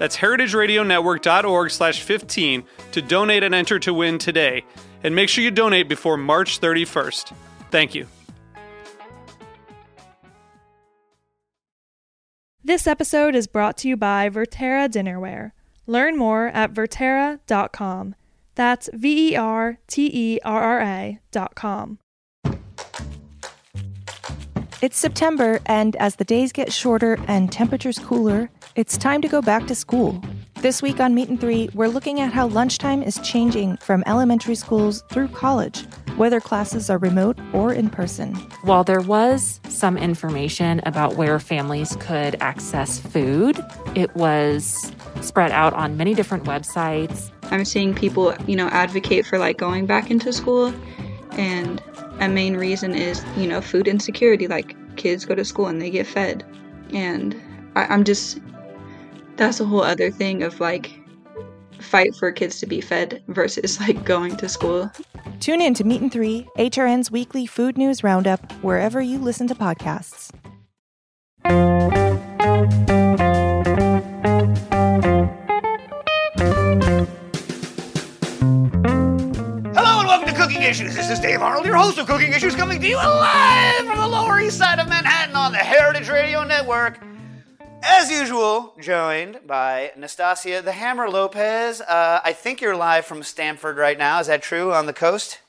That's heritageradionetwork.org slash 15 to donate and enter to win today. And make sure you donate before March 31st. Thank you. This episode is brought to you by Verterra Dinnerware. Learn more at verterra.com. That's V E R T E R R A.com. It's September, and as the days get shorter and temperatures cooler, it's time to go back to school. This week on Meat and Three, we're looking at how lunchtime is changing from elementary schools through college, whether classes are remote or in person. While there was some information about where families could access food, it was spread out on many different websites. I'm seeing people, you know, advocate for like going back into school and a main reason is, you know, food insecurity. Like kids go to school and they get fed. And I, I'm just, that's a whole other thing of like fight for kids to be fed versus like going to school. Tune in to Meat and Three, HRN's weekly food news roundup, wherever you listen to podcasts. Host of Cooking Issues, coming to you live from the Lower East Side of Manhattan on the Heritage Radio Network. As usual, joined by Nastassia the Hammer Lopez. Uh, I think you're live from Stamford right now. Is that true on the coast?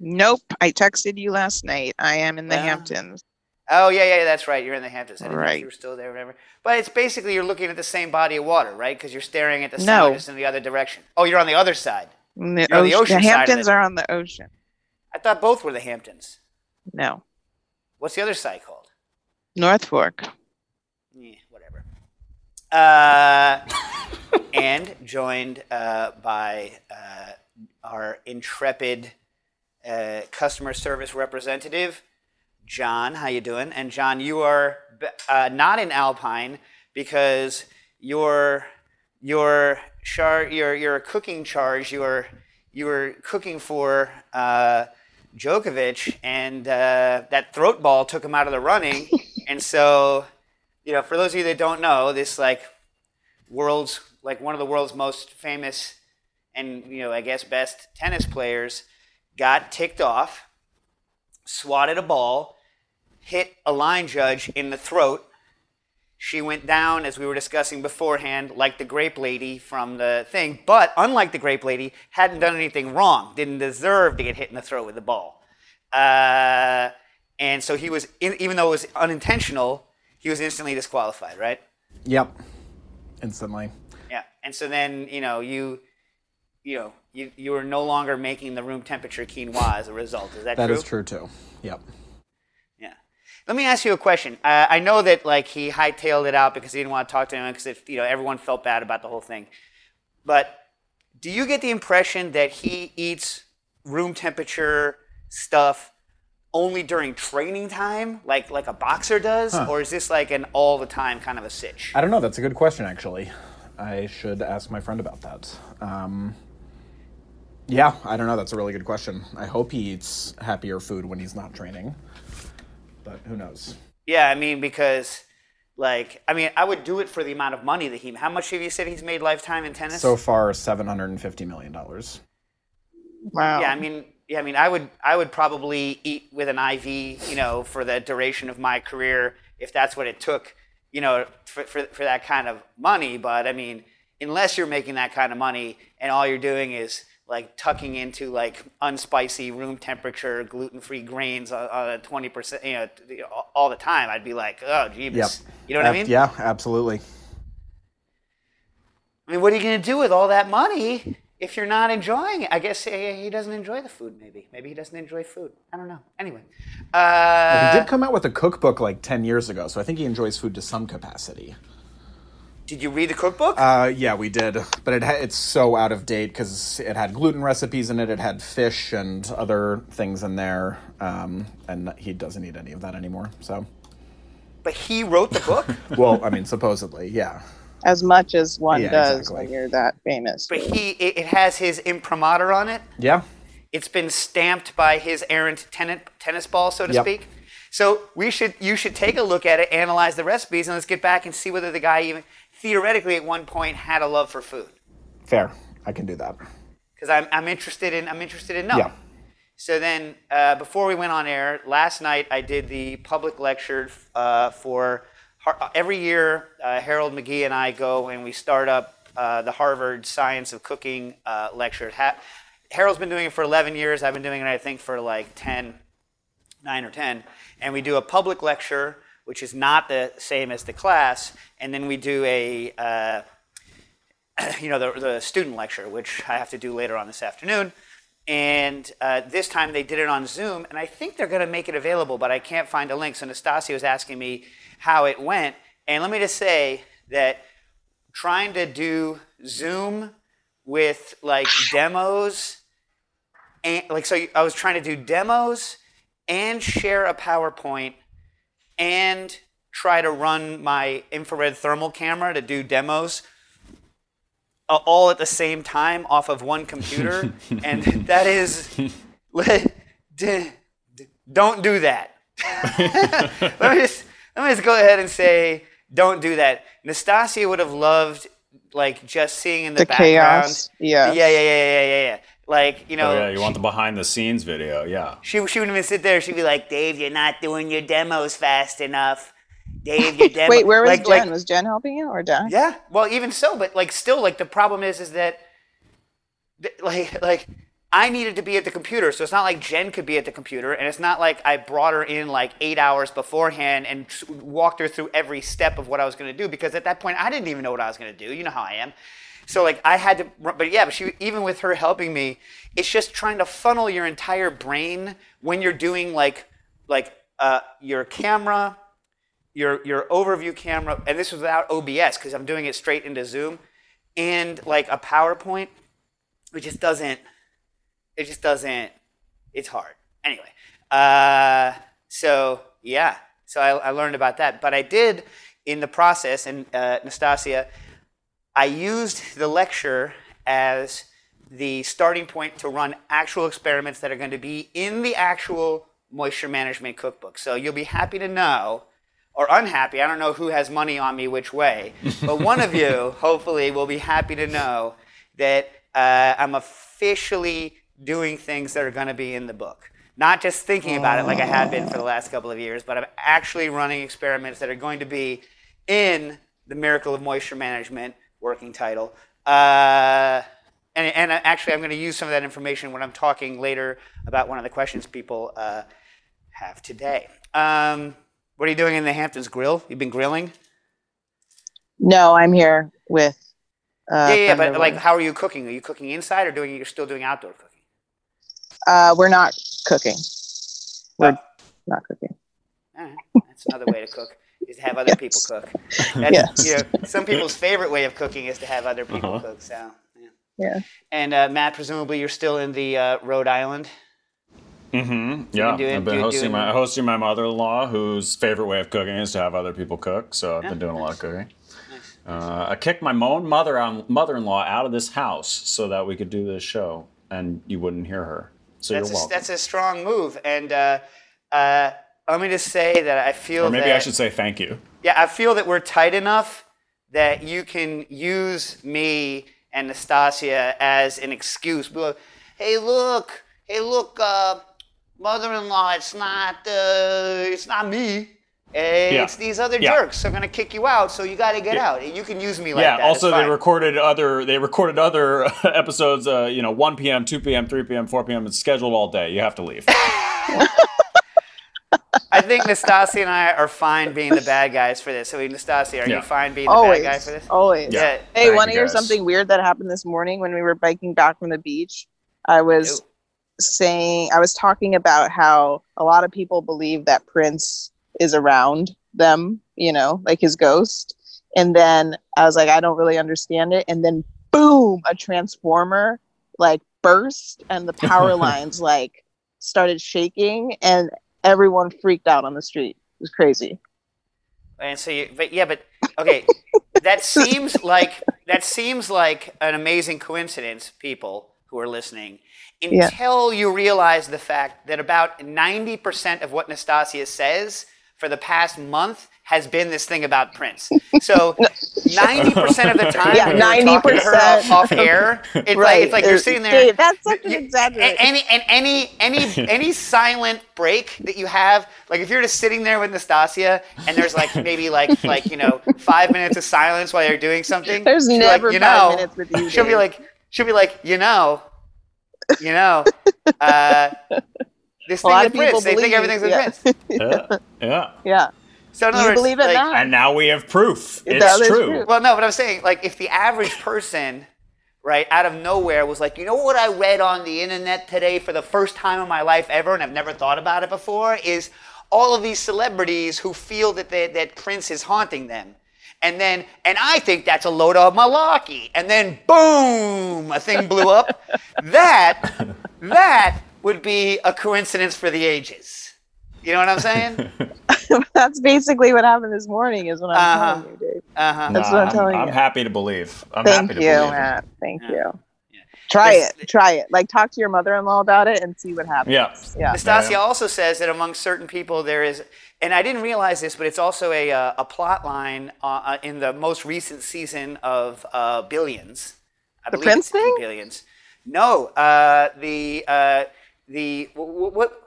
Nope. I texted you last night. I am in the Yeah. Hamptons. Oh yeah, yeah, that's right. You're in the Hamptons. I didn't know if Right. you were still there, whatever. But it's basically you're looking at the same body of water, right? Because you're staring at the sun No. just in the other direction. Oh, you're on the other side. The, the ocean- the Hamptons are on the ocean. I thought both were the Hamptons. No. What's the other side called? North Fork. Yeah, whatever. Uh, and joined uh, by uh, our intrepid uh, customer service representative, John. How you doing? And John, you are uh, not in Alpine because your your char your your cooking charge you were you were cooking for uh, Djokovic, and uh, that throat ball took him out of the running, and so you know, for those of you that don't know, this like world's like one of the world's most famous and you know, I guess best tennis players got ticked off, swatted a ball, hit a line judge in the throat. She went down, as we were discussing beforehand, like the grape lady from the thing, but unlike the grape lady, hadn't done anything wrong, didn't deserve to get hit in the throat with the ball. Uh, and so he was, in, even though it was unintentional, he was instantly disqualified, right? Yep. Instantly. Yeah. And so then, you know, you, you know, you, you were no longer making the room temperature quinoa as a result. Is that, That true? is true too. Yep. Let me ask you a question. Uh, I know that like he hightailed it out because he didn't want to talk to anyone because you know everyone felt bad about the whole thing. But do you get the impression that he eats room temperature stuff only during training time, like like a boxer does, or is this like an all the time kind of a sitch? I don't know. That's a good question, actually. I should ask my friend about that. Um, yeah, I don't know. That's a really good question. I hope he eats happier food when he's not training, but who knows? Yeah, I mean because. Like, I mean, I would do it for the amount of money that he. How much have you said he's made lifetime in tennis? So far, seven hundred and fifty million dollars. Wow. Yeah, I mean, yeah, I mean, I would, I would probably eat with an IV, you know, for the duration of my career if that's what it took, you know, for, for, for that kind of money. But I mean, unless you're making that kind of money and all you're doing is like tucking into like unspicy room temperature gluten free grains on, on a twenty percent, you know, all the time, I'd be like, oh, jeebus. Yep. You know what I mean? Yeah, absolutely. I mean, what are you going to do with all that money if you're not enjoying it? I guess uh, he doesn't enjoy the food. Maybe, maybe he doesn't enjoy food. I don't know. Anyway, uh, he did come out with a cookbook like 10 years ago, so I think he enjoys food to some capacity. Did you read the cookbook? Uh, yeah, we did, but it ha- it's so out of date because it had gluten recipes in it, it had fish and other things in there, um, and he doesn't eat any of that anymore. So, but he wrote the book. well, I mean, supposedly, yeah. As much as one Yeah, does exactly. when you're that famous. but he, it, it has his imprimatur on it. Yeah, It's been stamped by his errant tenant, tennis ball, so to Yep. speak. So we should, you should take a look at it, analyze the recipes, and let's get back and see whether the guy even theoretically at one point had a love for food. fair. I can do that. because I'm, I'm interested in I'm interested in knowing. Yeah. So then, uh, before we went on air last night, I did the public lecture uh, for Har- every year. Uh, Harold McGee and I go and we start up uh, the Harvard Science of Cooking uh, lecture. Ha- Harold's been doing it for 11 years. I've been doing it, I think, for like 10, nine or 10. And we do a public lecture, which is not the same as the class, and then we do a uh, you know, the, the student lecture, which I have to do later on this afternoon. And uh, this time they did it on Zoom, and I think they're going to make it available, but I can't find a link. So Nastassia was asking me how it went. And let me just say that trying to do Zoom with like demos, and like, so I was trying to do demos and share a PowerPoint and try to run my infrared thermal camera to do demos uh, all at the same time off of one computer, and that is, d- d- don't do that. let me just let me just go ahead and say, don't do that. Nastassia would have loved like just seeing in the, The background. chaos, yes. Yeah, yeah, yeah, yeah, yeah, yeah. Like you oh, know. Oh yeah, you want the behind the scenes video? Yeah. She, she wouldn't even sit there. She'd be like, Dave, you're not doing your demos fast enough. Dave, your demo. Wait, where was like, Jen? like- was Jen helping you or Don? yeah. Well, even so, but like still, like the problem is, is that, like, like I needed to be at the computer, so it's not like Jen could be at the computer, and it's not like I brought her in like eight hours beforehand and tr- walked her through every step of what I was going to do because at that point I didn't even know what I was going to do. You know how I am. So like I had to, but yeah, but she even with her helping me, it's just trying to funnel your entire brain when you're doing like like uh, your camera, your your overview camera, and this was without OBS because I'm doing it straight into Zoom, and like a PowerPoint, it just doesn't, it just doesn't, it's hard. Anyway, uh, so yeah, so I, I learned about that, but I did in the process, and uh, Nastassia, I used the lecture as the starting point to run actual experiments that are going to be in the actual moisture management cookbook. So you'll be happy to know, or unhappy, I don't know who has money on me which way, but one of you, hopefully, will be happy to know that uh, I'm officially doing things that are going to be in the book. Not just thinking about it like I have been for the last couple of years, but I'm actually running experiments that are going to be in the Miracle of Moisture Management working title. Uh, and, and actually, I'm going to use some of that information when I'm talking later about one of the questions people uh, have today. Um, what are you doing in the Hamptons Grill? You've been grilling? No, I'm here with. Uh, yeah, yeah, but like, how are you cooking? Are you cooking inside or doing? You're still doing outdoor cooking? uh, we're not cooking. We're Oh. not cooking. All right, that's another way to cook is to have other people cook. That's, Yes. you know, some people's favorite way of cooking is to have other people Uh-huh. cook. So, yeah. Yeah. And uh, Matt, presumably you're still in the uh, Rhode Island. Mm-hmm. Yeah, doing- I've been hosting doing- my hosting my mother-in-law, whose favorite way of cooking is to have other people cook. So I've been doing a lot of cooking. Uh, I kicked my own mother on mother-in-law out of this house so that we could do this show, and you wouldn't hear her. So That's you're a, welcome. that's a strong move. And uh, uh, let me just say that I feel or maybe that I should say thank you. Yeah, I feel that we're tight enough that you can use me and Nastasia as an excuse. Like, hey, look, hey, look, uh, mother-in-law, it's not, uh, it's not me. Yeah. It's these other Yeah. jerks. They're gonna kick you out, so you got to get Yeah. out. You can use me like yeah. that. Also, they recorded other. They recorded other episodes. Uh, you know, 1 p.m., 2 p.m., 3 p.m., 4 p.m. It's scheduled all day. You have to leave. I think Nastassia and I are fine being the bad guys for this. So, Nastassia, are Yeah. you fine being the bad guy for this? always. Yeah. Hey, Thank want to hear something weird that happened this morning when we were biking back from the beach? I was Ew. saying, I was talking about how a lot of people believe that Prince is around them, you know, like his ghost. And then I was like, I don't really understand it. And then, boom, a transformer like burst and the power lines like started shaking and everyone freaked out on the street. It was crazy. And so, you, but yeah, but okay, that seems like that seems like an amazing coincidence, people who are listening, Yeah. until you realize the fact that about ninety percent of what Nastassia says for the past month has been this thing about Prince. So ninety percent of the time, Yeah, when you're talking to her off, 90%. off air, it's like it's like you're sitting there. Dave, that's such an exaggeration. Any and any any any silent break that you have, like if you're just sitting there with Nastassia and there's like maybe like like you know five minutes of silence while you're doing something. There's never like, you five know, minutes with you, She'll be like she'll be like you know, you know, uh, this A thing lot of people Prince. They think everything's with yeah. Prince. yeah. Yeah. yeah. So in Do other you words, believe it like, now? And now we have proof. That It's is true. true. Well, no, but I'm saying, like, if the average person, right, out of nowhere was like, you know what I read on the internet today for the first time in my life ever, and I've never thought about it before, is all of these celebrities who feel that they, that Prince is haunting them. And then, and I think that's a load of malarkey. And then, boom, a thing blew up. that, that would be a coincidence for the ages. You know what I'm saying? That's basically what happened this morning, is what I'm Uh-huh. telling you, Dave. Uh-huh. That's Nah, what I'm telling I'm you. happy to believe. I'm Thank happy you, to believe. Matt. Thank Yeah. you. Try There's- it. Try it. Like, talk to your mother-in-law about it and see what happens. Yeah. Yeah. Nastassia Yeah. also says that among certain people there is, and I didn't realize this, but it's also a, uh, a plot line uh, uh, in the most recent season of uh, Billions. I The Prince thing? Billions. No, uh, the uh, the what, what?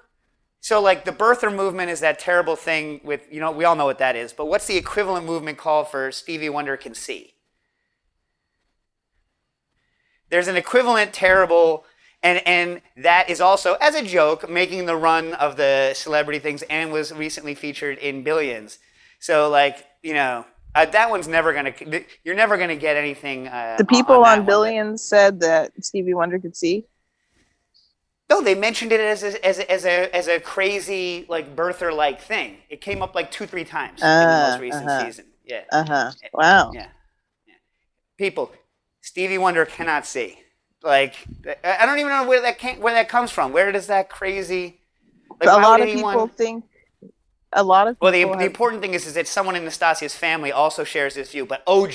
So like the birther movement is that terrible thing with you know we all know what that is, but what's the equivalent movement called for Stevie Wonder can see? There's an equivalent terrible, and and that is also as a joke making the run of the celebrity things, and was recently featured in Billions. So like you know uh, that one's never gonna you're never gonna get anything. Uh, The people on, on. Billions said that Stevie Wonder could see. No, they mentioned it as a, as a, as a, as a crazy like birther like thing. It came up like two three times in the most recent uh-huh. season. Yeah, Uh huh. Wow. yeah, yeah. People, Stevie Wonder cannot see. Like I don't even know where that came, where that comes from. Where does that crazy? Like, a lot of anyone- people think. A lot of Well, the, people the important thing is, is that someone in Nastassia's family also shares this view, but OG,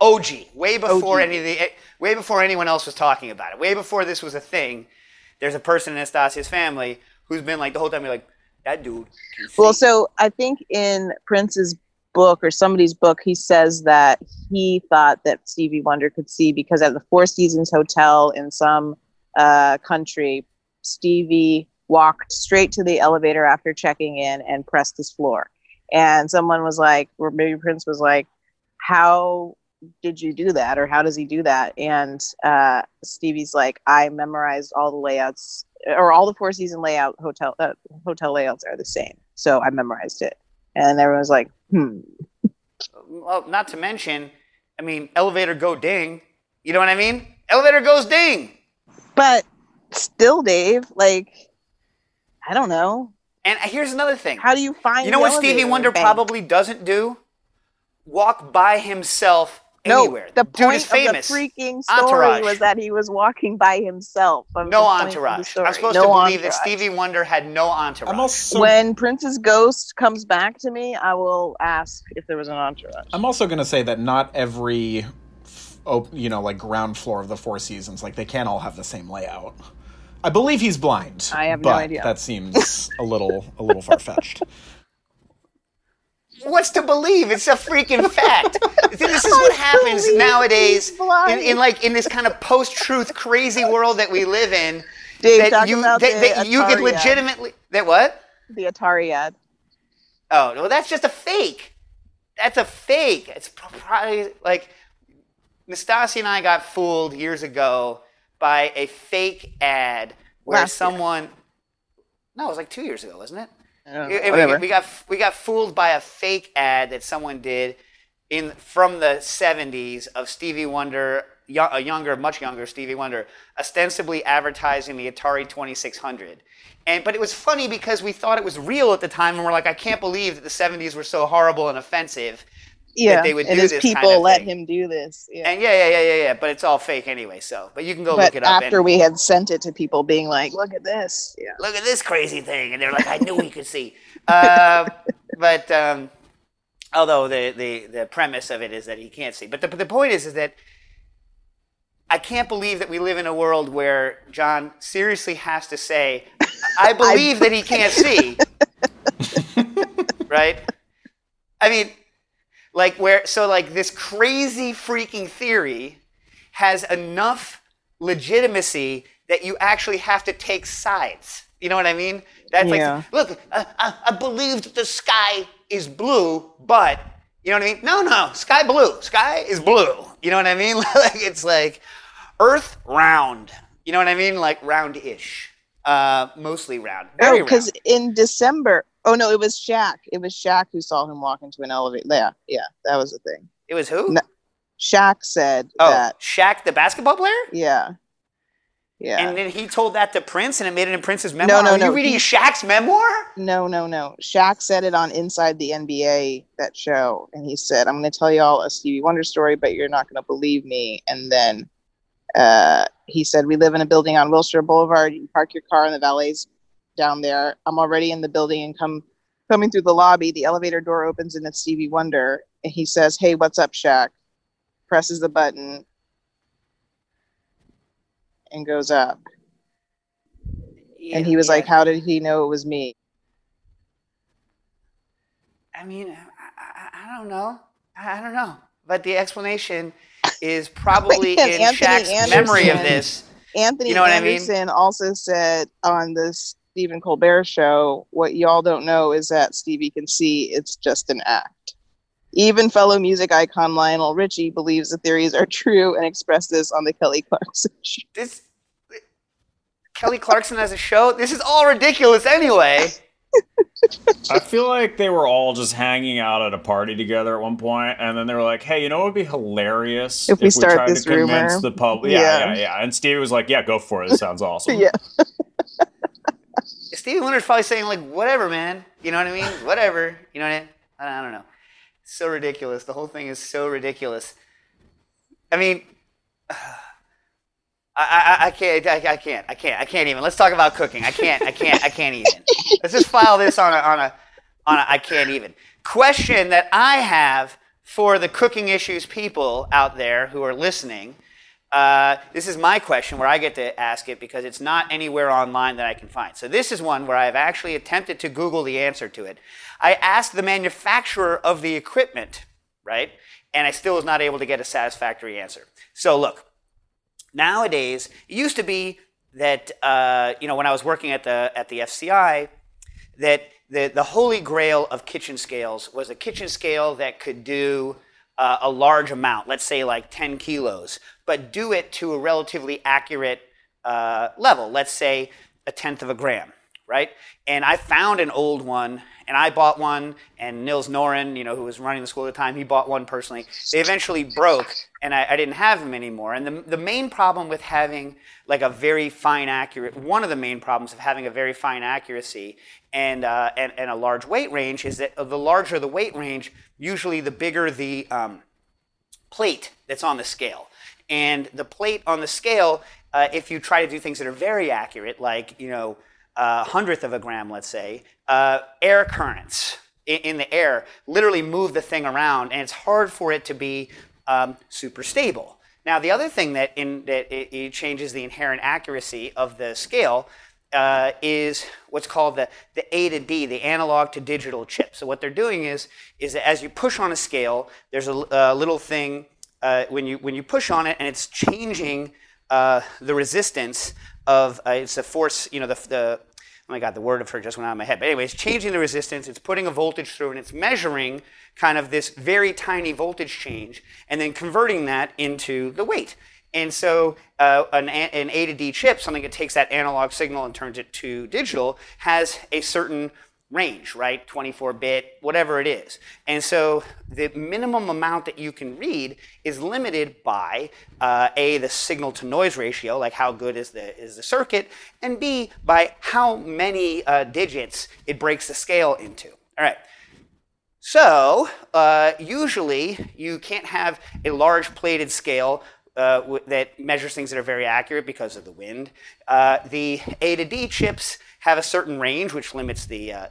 OG, way before OG. any of the, way before anyone else was talking about it, way before this was a thing. There's a person in Nastassia's family who's been like the whole time, be like, that dude. Well, so I think in Prince's book or somebody's book, he says that he thought that Stevie Wonder could see because at the Four Seasons Hotel in some uh, country, Stevie walked straight to the elevator after checking in and pressed his floor. And someone was like, or maybe Prince was like, how did you do that or how does he do that and uh, stevie's like i memorized all the layouts or all the four season layout hotel uh, hotel layouts are the same so i memorized it and everyone's like hmm well, not to mention, I mean, elevator go ding. You know what I mean? Elevator goes ding. but still dave like i don't know And here's another thing. how do you find You know what Stevie Wonder bank? probably doesn't do? Walk by himself no the Dude point is of famous. the freaking story Entourage. was that he was walking by himself That was the no point of the entourage. I'm supposed No to believe that. Stevie Wonder had no entourage. I'm also when Prince's ghost comes back to me, I will ask if there was an entourage. I'm also going to say that not every, f- you know, like ground floor of the Four Seasons, like they can't all have the same layout. I believe he's blind. I have no but idea. That seems a little a little far fetched. What's to believe? It's a freaking fact. This is what happens nowadays in, in like in this kind of post-truth crazy world that we live in. Dave, that you that, that you could Atari ad. legitimately that what? The Atari ad. Oh, well, that's just a fake. That's a fake. It's probably like Nastasi and I got fooled years ago by a fake ad where Last year. someone. No, it was like two years ago, wasn't it? I don't Yeah, know. we- we got we got fooled by a fake ad that someone did in from the 70s of Stevie Wonder, a younger, much younger Stevie Wonder, ostensibly advertising the Atari 2600. And but it was funny because we thought it was real at the time, and we're like, I can't believe that the 70s were so horrible and offensive. Yeah, they would and do his this people kind of let thing. him do this. Yeah. And yeah, yeah, yeah, yeah, yeah. But it's all fake anyway. So, but you can go but look it up. after and- we had sent it to people, being like, "Look at this," yeah. look at this crazy thing and they're like i knew we could see uh, but um, although the, the, the premise of it is that he can't see but the, the point is is that i can't believe that we live in a world where john seriously has to say i believe that he can't see right i mean like where so like this crazy freaking theory has enough legitimacy that you actually have to take sides. You know what I mean? That's Yeah. like, look, I, I, I believed the sky is blue, but you know what I mean? No, no, sky blue. Sky is blue. You know what I mean? like it's like Earth round. You know what I mean? Like round-ish, uh, mostly round. Very Oh, because in December, oh no, it was Shaq. It was Shaq who saw him walk into an elevator. Yeah, yeah, that was the thing. It was who? No, Shaq said oh, that. Shaq, the basketball player. Yeah, yeah. And then he told that to Prince, and it made it in Prince's memoir. no, Are no, you reading he- Shaq's memoir? no, no, no. Shaq said it on Inside the NBA that show, and he said, "I'm going to tell y'all a Stevie Wonder story, but you're not going to believe me." And then uh, he said, "We live in a building on Wilshire Boulevard. You can park your car in the valets down there. I'm already in the building and come coming through the lobby. The elevator door opens and it's Stevie Wonder. And he says, "Hey, what's up, Shaq?" Presses the button and goes up. and he was Yeah. like, "How did he know it was me?" I mean, I, I, I don't know. I, I don't know. But the explanation is probably in Anthony Shaq's memory of this. Anthony You know what I mean? Anderson also said on the Stephen Colbert show, "What y'all don't know is that Stevie can see. It's just an act." Even fellow music icon Lionel Richie believes the theories are true and expressed this on the Kelly Clarkson show. This Kelly Clarkson has a show. This is all ridiculous anyway. I feel like they were all just hanging out at a party together at one point, and then they were like, "Hey, you know what would be hilarious If we start tried this to convince rumor." the public?" Yeah, Yeah. yeah, yeah. And Stevie was like, "Yeah, go for it. It sounds awesome." yeah, Stevie Wonder's probably saying like, "Whatever, man. You know what I mean? Whatever. You know what I mean? I, don't know. So ridiculous. The whole thing is so ridiculous. I mean, I, I, I can't. I, I can't. I can't. I can't even. Let's talk about cooking. I can't. I can't. I can't even. Let's just file this on a on a on a. I can't even. Question that I have for the cooking issues people out there who are listening. Uh, this is my question where I get to ask it because it's not anywhere online that I can find. So this is one where I've actually attempted to Google the answer to it. I asked the manufacturer of the equipment, right, and I still was not able to get a satisfactory answer. So look, nowadays it used to be that uh, you know when I was working at the at the FCI that the the holy grail of kitchen scales was a kitchen scale that could do uh, a large amount, let's say like 10 kilos, but do it to a relatively accurate uh, level, let's say a tenth of a gram, right? And I found an old one, and I bought one, and Nils Noren, you know, who was running the school at the time, he bought one personally. They eventually broke, and I, I didn't have them anymore. And the, the main problem with having like a very fine accurate, one of the main problems of having a very fine accuracy and, uh, and, and a large weight range is that the larger the weight range, usually the bigger the um, plate that's on the scale. And the plate on the scale, uh, if you try to do things that are very accurate, like, you know, a hundredth of a gram, let's say, uh, air currents in, in the air literally move the thing around, and it's hard for it to be um, super stable. Now, the other thing that, in, that it, it changes the inherent accuracy of the scale uh, is what's called the, the A to D, the analog to digital chip. So what they're doing is, is that as you push on a scale, there's a, a little thing uh, when you when you push on it, and it's changing uh, the resistance of uh, it's a force, you know, the, the Oh my God, the word of her just went out of my head. But anyway, it's changing the resistance. It's putting a voltage through, and it's measuring kind of this very tiny voltage change, and then converting that into the weight. And so uh, an, an A to D chip, something that takes that analog signal and turns it to digital, has a certain range, right? 24 bit, whatever it is. And so the minimum amount that you can read is limited by uh, A, the signal to noise ratio, like how good is the, is the circuit, and B, by how many uh, digits it breaks the scale into. All right. So uh, usually you can't have a large plated scale uh, that measures things that are very accurate because of the wind. Uh, the A to D chips have a certain range, which limits the uh,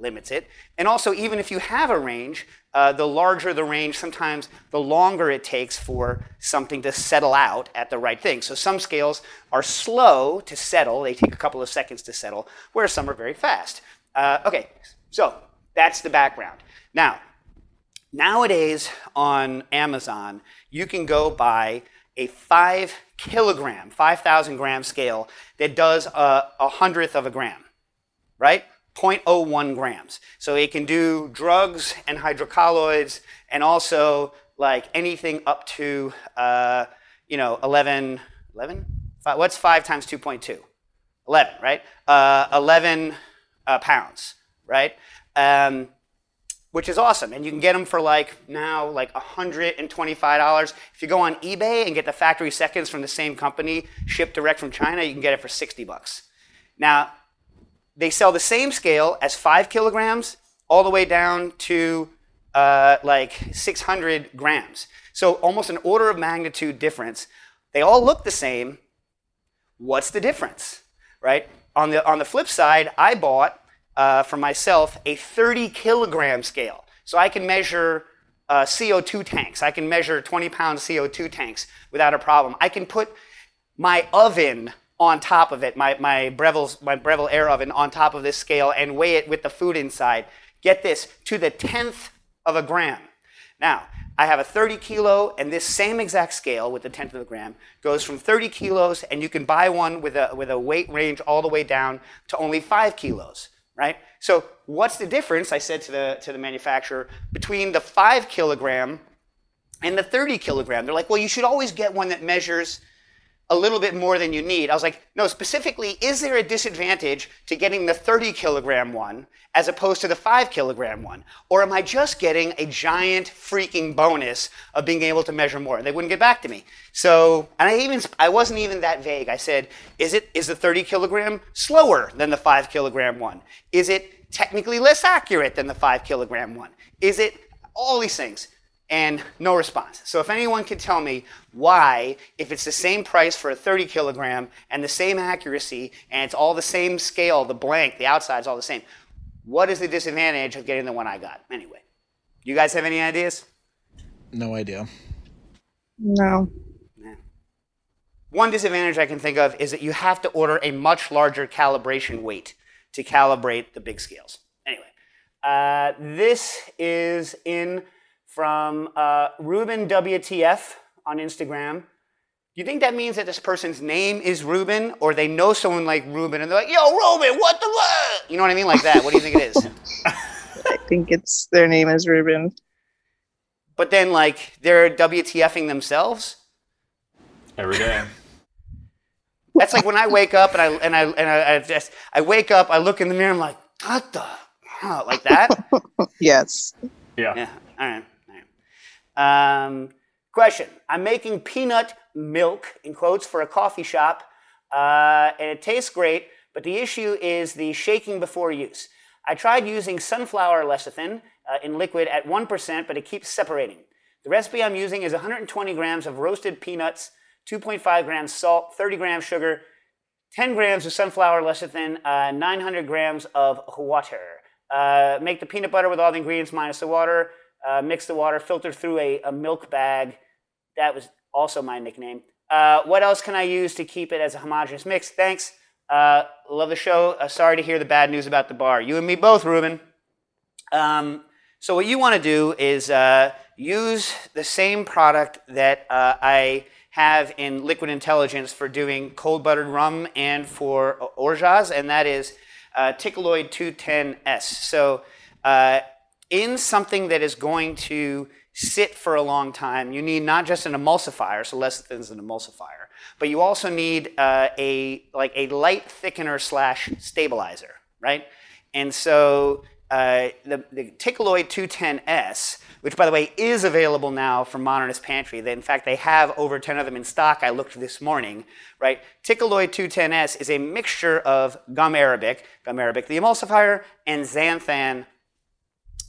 limits it. And also, even if you have a range, uh, the larger the range, sometimes the longer it takes for something to settle out at the right thing. So some scales are slow to settle; they take a couple of seconds to settle, whereas some are very fast. Uh, okay, so that's the background. Now, Nowadays on Amazon, you can go buy a five kilogram, 5,000 gram scale that does a, a hundredth of a gram, right? 0.01 grams. So it can do drugs and hydrocolloids and also like anything up to, uh, you know, 11, 11? Fi- What's 5 times 2.2? 11, right? Uh, 11 uh, pounds, right? Um, which is awesome. And you can get them for like now like $125. If you go on eBay and get the factory seconds from the same company, shipped direct from China, you can get it for 60 bucks. Now, they sell the same scale as five kilograms all the way down to uh, like 600 grams. So almost an order of magnitude difference. They all look the same. What's the difference, right? On the on the flip side, I bought uh, for myself a 30 kilogram scale, so I can measure uh, CO2 tanks. I can measure 20 pound CO2 tanks without a problem. I can put my oven on top of it, my, my, Breville's, my Breville air oven on top of this scale and weigh it with the food inside. Get this, to the tenth of a gram. Now, I have a 30 kilo, and this same exact scale with the tenth of a gram goes from 30 kilos, and you can buy one with a, with a weight range all the way down to only five kilos, right? So, what's the difference, I said to the, to the manufacturer, between the five kilogram and the 30 kilogram? They're like, well, you should always get one that measures a little bit more than you need. I was like, no, specifically, is there a disadvantage to getting the 30 kilogram one as opposed to the 5 kilogram one? Or am I just getting a giant freaking bonus of being able to measure more? And they wouldn't get back to me. So, and I even, I wasn't even that vague. I said, is it, is the 30 kilogram slower than the 5 kilogram one? Is it technically less accurate than the 5 kilogram one? Is it all these things? And no response. So if anyone can tell me why, if it's the same price for a 30 kilogram and the same accuracy and it's all the same scale, the blank, the outside's all the same, what is the disadvantage of getting the one I got? Anyway, you guys have any ideas? No idea. No. One disadvantage I can think of is that you have to order a much larger calibration weight to calibrate the big scales. Anyway, uh, this is in from uh, Ruben WTF on Instagram. Do you think that means that this person's name is Ruben, or they know someone like Ruben and they're like, "Yo, Ruben, what the what?" You know what I mean, like that? What do you think it is? I think it's their name is Ruben. but then, like, they're WTFing themselves. Every day. That's like when I wake up and I and I and I, I just I wake up, I look in the mirror, I'm like, what the, huh, like that? Yes. Yeah. Yeah. All right. Um, question: I'm making peanut milk in quotes for a coffee shop, uh, and it tastes great. But the issue is the shaking before use. I tried using sunflower lecithin uh, in liquid at one percent, but it keeps separating. The recipe I'm using is 120 grams of roasted peanuts, 2.5 grams salt, 30 grams sugar, 10 grams of sunflower lecithin, uh, 900 grams of water. Uh, make the peanut butter with all the ingredients minus the water. Uh, mix the water, filter through a, a milk bag. That was also my nickname. Uh, what else can I use to keep it as a homogeneous mix? Thanks. Uh, love the show. Uh, sorry to hear the bad news about the bar. You and me both, Ruben. Um, so what you want to do is uh, use the same product that uh, I have in Liquid Intelligence for doing cold buttered rum and for orgeats, and that is Ticaloid 210S. So, in something that is going to sit for a long time, you need not just an emulsifier, so lecithin's an emulsifier, but you also need uh, a like a light thickener slash stabilizer, right? And so uh, the, the Ticaloid 210S, which by the way is available now from Modernist Pantry. They, in fact, they have over 10 of them in stock. I looked this morning, right? Ticaloid 210S is a mixture of gum arabic, gum arabic the emulsifier, and xanthan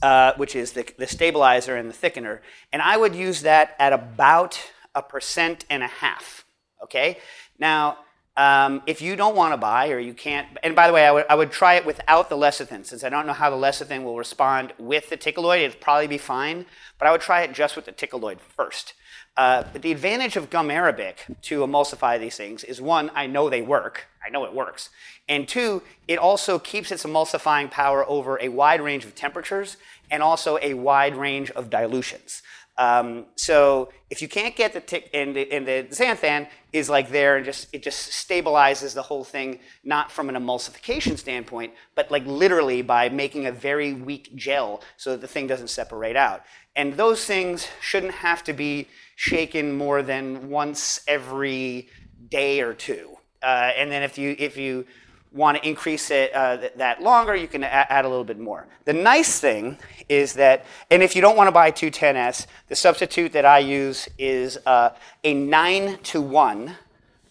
uh, which is the, the stabilizer and the thickener. And I would use that at about a percent and a half. Okay? Now, um, if you don't want to buy or you can't, and by the way, I would, I would try it without the lecithin since I don't know how the lecithin will respond with the ticaloid. It'd probably be fine, but I would try it just with the ticaloid first. Uh, but the advantage of gum arabic to emulsify these things is one, I know they work. I know it works. And two, it also keeps its emulsifying power over a wide range of temperatures and also a wide range of dilutions. Um, so if you can't get the tick and the, and the xanthan is like there and just it just stabilizes the whole thing not from an emulsification standpoint but like literally by making a very weak gel so that the thing doesn't separate out and those things shouldn't have to be shaken more than once every day or two uh, and then if you if you want to increase it uh, th- that longer, you can a- add a little bit more. The nice thing is that, and if you don't want to buy 210S, the substitute that I use is uh, a 9 to 1,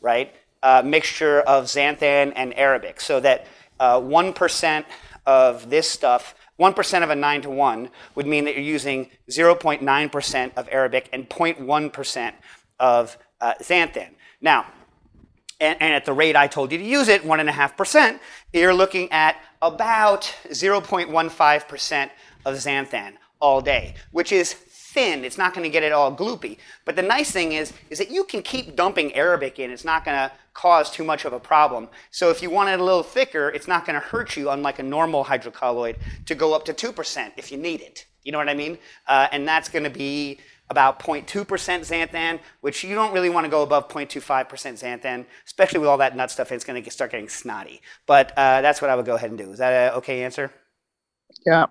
right, uh, mixture of xanthan and Arabic. So that uh, 1% of this stuff, 1% of a 9 to 1 would mean that you're using 0.9% of Arabic and 0.1% of uh, xanthan. Now, and, and, at the rate I told you to use it, 1.5%, you're looking at about 0.15% of xanthan all day, which is thin. It's not going to get it all gloopy. But the nice thing is, is that you can keep dumping Arabic in. It's not going to cause too much of a problem. So if you want it a little thicker, it's not going to hurt you, unlike a normal hydrocolloid, to go up to 2% if you need it. You know what I mean? Uh, and that's going to be about 0.2% xanthan, which you don't really want to go above 0.25% xanthan, especially with all that nut stuff. It's going to start getting snotty. But uh, that's what I would go ahead and do. Is that an okay answer? Yeah. All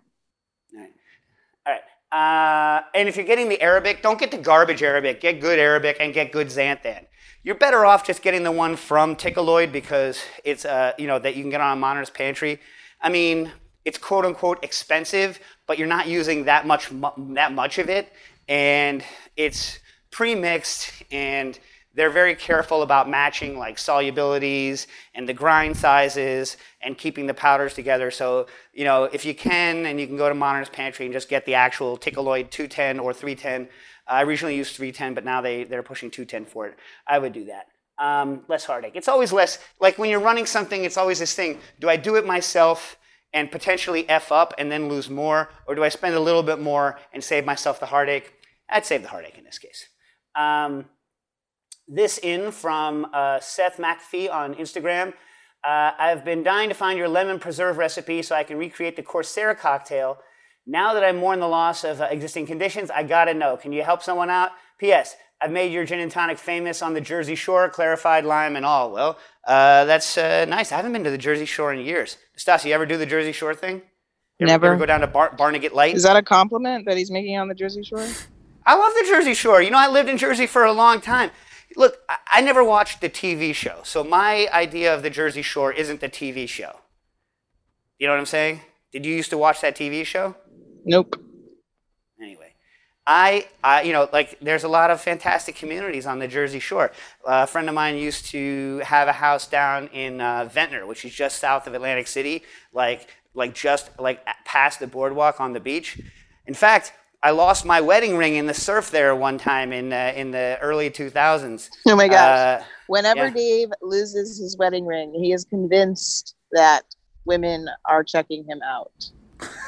right. All right. Uh, and if you're getting the Arabic, don't get the garbage Arabic. Get good Arabic and get good xanthan. You're better off just getting the one from Ticaloid because it's uh, you know that you can get on a Modernist Pantry. I mean, it's quote unquote expensive, but you're not using that much that much of it and it's pre-mixed and they're very careful about matching like solubilities and the grind sizes and keeping the powders together. So, you know, if you can and you can go to Modernist Pantry and just get the actual Ticaloid 210 or 310. I originally used 310, but now they, they're pushing 210 for it. I would do that. Um, less heartache. It's always less, like when you're running something, it's always this thing do I do it myself and potentially F up and then lose more? Or do I spend a little bit more and save myself the heartache? I'd save the heartache in this case. Um, this in from uh, Seth McAfee on Instagram. Uh, I've been dying to find your lemon preserve recipe so I can recreate the Coursera cocktail. Now that I mourn the loss of uh, existing conditions, I gotta know. Can you help someone out? P.S. I've made your gin and tonic famous on the Jersey Shore, clarified lime and all. Well, uh, that's uh, nice. I haven't been to the Jersey Shore in years. Stassi, you ever do the Jersey Shore thing? You ever, Never. Ever go down to Bar- Barnegat Light? Is that a compliment that he's making on the Jersey Shore? I love the Jersey Shore. You know, I lived in Jersey for a long time. Look, I, I never watched the TV show, so my idea of the Jersey Shore isn't the TV show. You know what I'm saying? Did you used to watch that TV show? Nope. Anyway, I, I, you know, like there's a lot of fantastic communities on the Jersey Shore. Uh, a friend of mine used to have a house down in uh, Ventnor, which is just south of Atlantic City, like, like just like past the boardwalk on the beach. In fact, I lost my wedding ring in the surf there one time in uh, in the early 2000s. Oh my gosh. Uh, Whenever yeah. Dave loses his wedding ring, he is convinced that women are checking him out.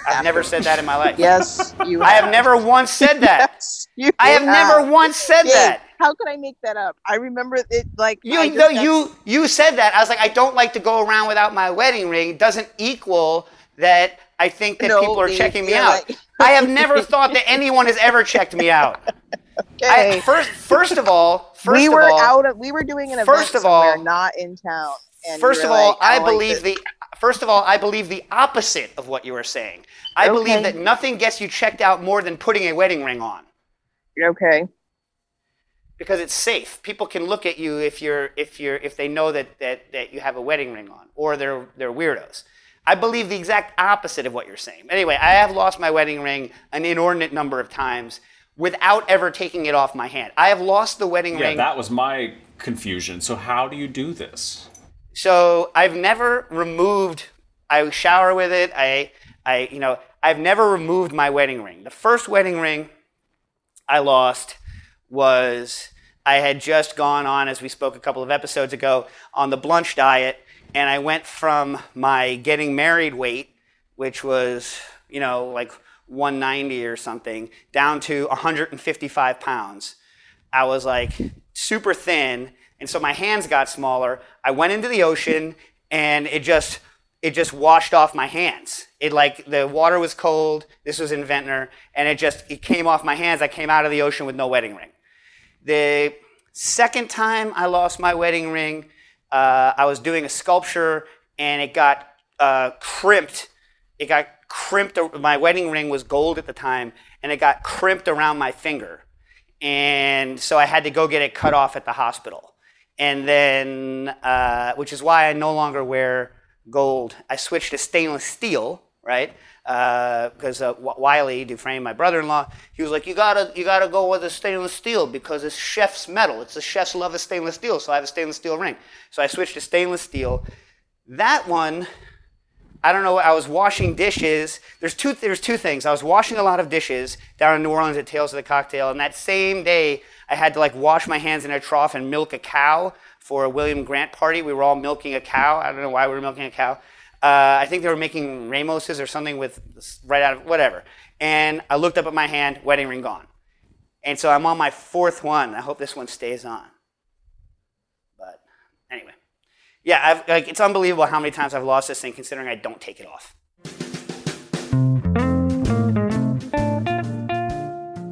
I've never said that in my life. Yes, you I have never once said that. Yes, you I have never once said Dave, that. How could I make that up? I remember it like You no, you you said that. I was like, I don't like to go around without my wedding ring. Doesn't equal that I think that No, people are checking me out. I have never thought that anyone has ever checked me out. Okay. I, first, first of all, first we of were all, out of we were doing an First event of all- not in town. And First of all, like, I like believe this. the First of all, I believe the opposite of what you are saying. I believe that nothing gets you checked out more than putting a wedding ring on Okay. because it's safe. People can look at you if you're if you're if they know that that, that you have a wedding ring on, or they're they're weirdos. I believe the exact opposite of what you're saying. Anyway, I have lost my wedding ring an inordinate number of times without ever taking it off my hand. I have lost the wedding Yeah, ring. Yeah, that was my confusion. So how do you do this? So I've never removed. I shower with it. I, I, you know, I've never removed my wedding ring. The first wedding ring I lost was I had just gone on, as we spoke a couple of episodes ago, on the Blunch diet, and I went from my getting married weight, which was, you know, like 190 or something, down to 155 pounds. I was like super thin, and so my hands got smaller. I went into the ocean, and it just it just washed off my hands. It like the water was cold. This was in Ventnor, and it just it came off my hands. I came out of the ocean with no wedding ring. The second time I lost my wedding ring, uh, I was doing a sculpture, and it got uh, crimped. It got crimped. My wedding ring was gold at the time, and it got crimped around my finger and so I had to go get it cut off at the hospital. And then, uh, which is why I no longer wear gold. I switched to stainless steel, right? Because uh, Wylie Dufresne, my brother-in-law, he was like, "You gotta, you gotta go with the stainless steel because it's chef's metal. It's the chef's love of stainless steel." So I have a stainless steel ring. So I switched to stainless steel. That one, I don't know. I was washing dishes. There's two. There's two things. I was washing a lot of dishes down in New Orleans at Tales of the Cocktail, and that same day I had to like wash my hands in a trough and milk a cow for a William Grant party. We were all milking a cow. I don't know why we were milking a cow. Uh, I think they were making Ramoses or something with right out of whatever. And I looked up at my hand, wedding ring gone. And so I'm on my fourth one. I hope this one stays on. But anyway. Yeah, I've, like it's unbelievable how many times I've lost this thing, considering I don't take it off.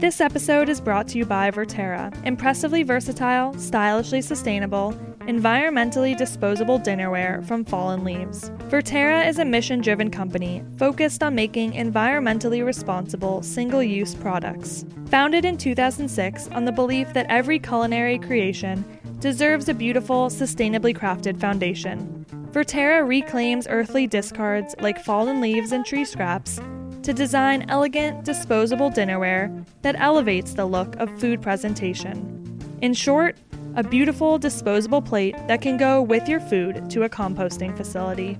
This episode is brought to you by Verterra, Impressively versatile, stylishly sustainable, environmentally disposable dinnerware from fallen leaves. Verterra is a mission driven company focused on making environmentally responsible single use products. Founded in 2006 on the belief that every culinary creation deserves a beautiful, sustainably crafted foundation. Verterra reclaims earthly discards like fallen leaves and tree scraps to design elegant, disposable dinnerware that elevates the look of food presentation. In short, a beautiful disposable plate that can go with your food to a composting facility.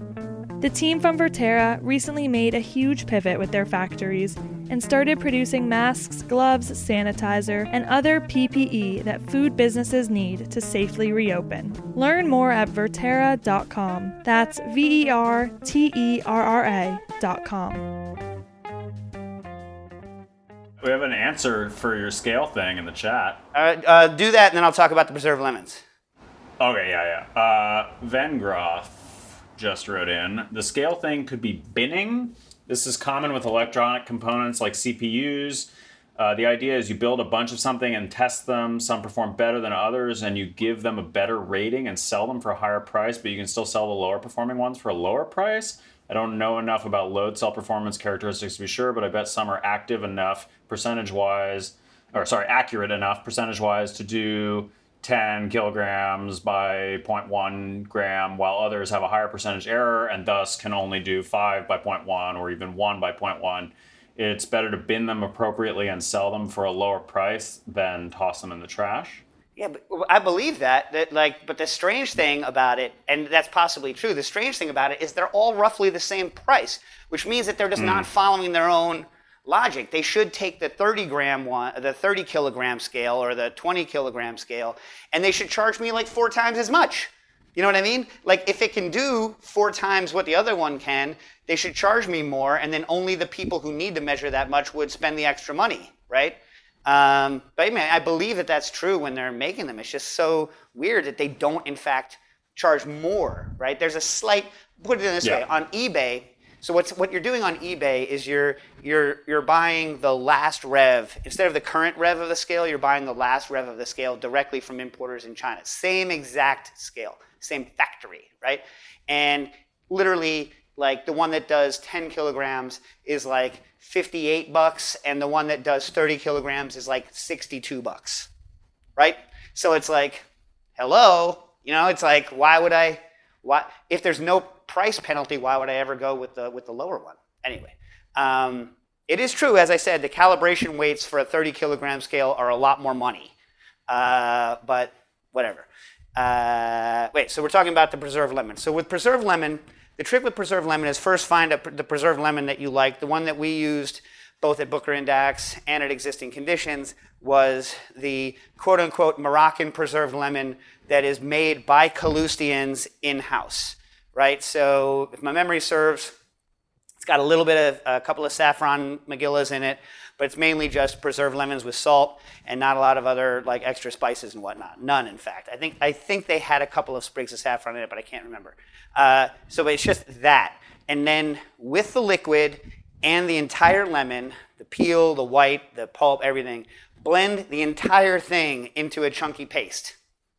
The team from Verterra recently made a huge pivot with their factories and started producing masks, gloves, sanitizer, and other PPE that food businesses need to safely reopen. Learn more at Verterra.com. That's V E R T E R R A.com. We have an answer for your scale thing in the chat. Uh, uh, do that, and then I'll talk about the preserved lemons. Okay, yeah, yeah. Uh, Vengroth just wrote in the scale thing could be binning. This is common with electronic components like CPUs. Uh, the idea is you build a bunch of something and test them. Some perform better than others, and you give them a better rating and sell them for a higher price, but you can still sell the lower performing ones for a lower price. I don't know enough about load cell performance characteristics to be sure, but I bet some are active enough percentage wise, or sorry, accurate enough percentage wise to do 10 kilograms by 0.1 gram, while others have a higher percentage error and thus can only do 5 by 0.1 or even 1 by 0.1. It's better to bin them appropriately and sell them for a lower price than toss them in the trash. Yeah, but I believe that. That like, but the strange thing about it, and that's possibly true. The strange thing about it is they're all roughly the same price, which means that they're just not mm. following their own logic. They should take the 30 gram one, the 30 kilogram scale, or the 20 kilogram scale, and they should charge me like four times as much. You know what I mean? Like, if it can do four times what the other one can, they should charge me more, and then only the people who need to measure that much would spend the extra money, right? Um, but I mean, I believe that that's true when they're making them. It's just so weird that they don't, in fact, charge more, right? There's a slight. Put it in this Yeah. way: on eBay. So what's what you're doing on eBay is you're you're you're buying the last rev instead of the current rev of the scale. You're buying the last rev of the scale directly from importers in China. Same exact scale, same factory, right? And literally like the one that does 10 kilograms is like 58 bucks, and the one that does 30 kilograms is like 62 bucks, right? So it's like, hello, you know, it's like, why would I? Why if there's no price penalty, why would I ever go with the with the lower one? Anyway, um, it is true, as I said, the calibration weights for a 30 kilogram scale are a lot more money, uh, but whatever. Uh, wait, so we're talking about the preserved lemon. So with preserved lemon, the trick with preserved lemon is first find a, the preserved lemon that you like. The one that we used both at Booker and Dax and at existing conditions was the quote unquote Moroccan preserved lemon that is made by Kalustyan's in house, right? So if my memory serves, it's got a little bit of a couple of saffron magillas in it, but it's mainly just preserved lemons with salt and not a lot of other like extra spices and whatnot. None, in fact. I think I think they had a couple of sprigs of saffron in it, but I can't remember. Uh, so it's just that, and then with the liquid and the entire lemon, the peel, the white, the pulp, everything, blend the entire thing into a chunky paste,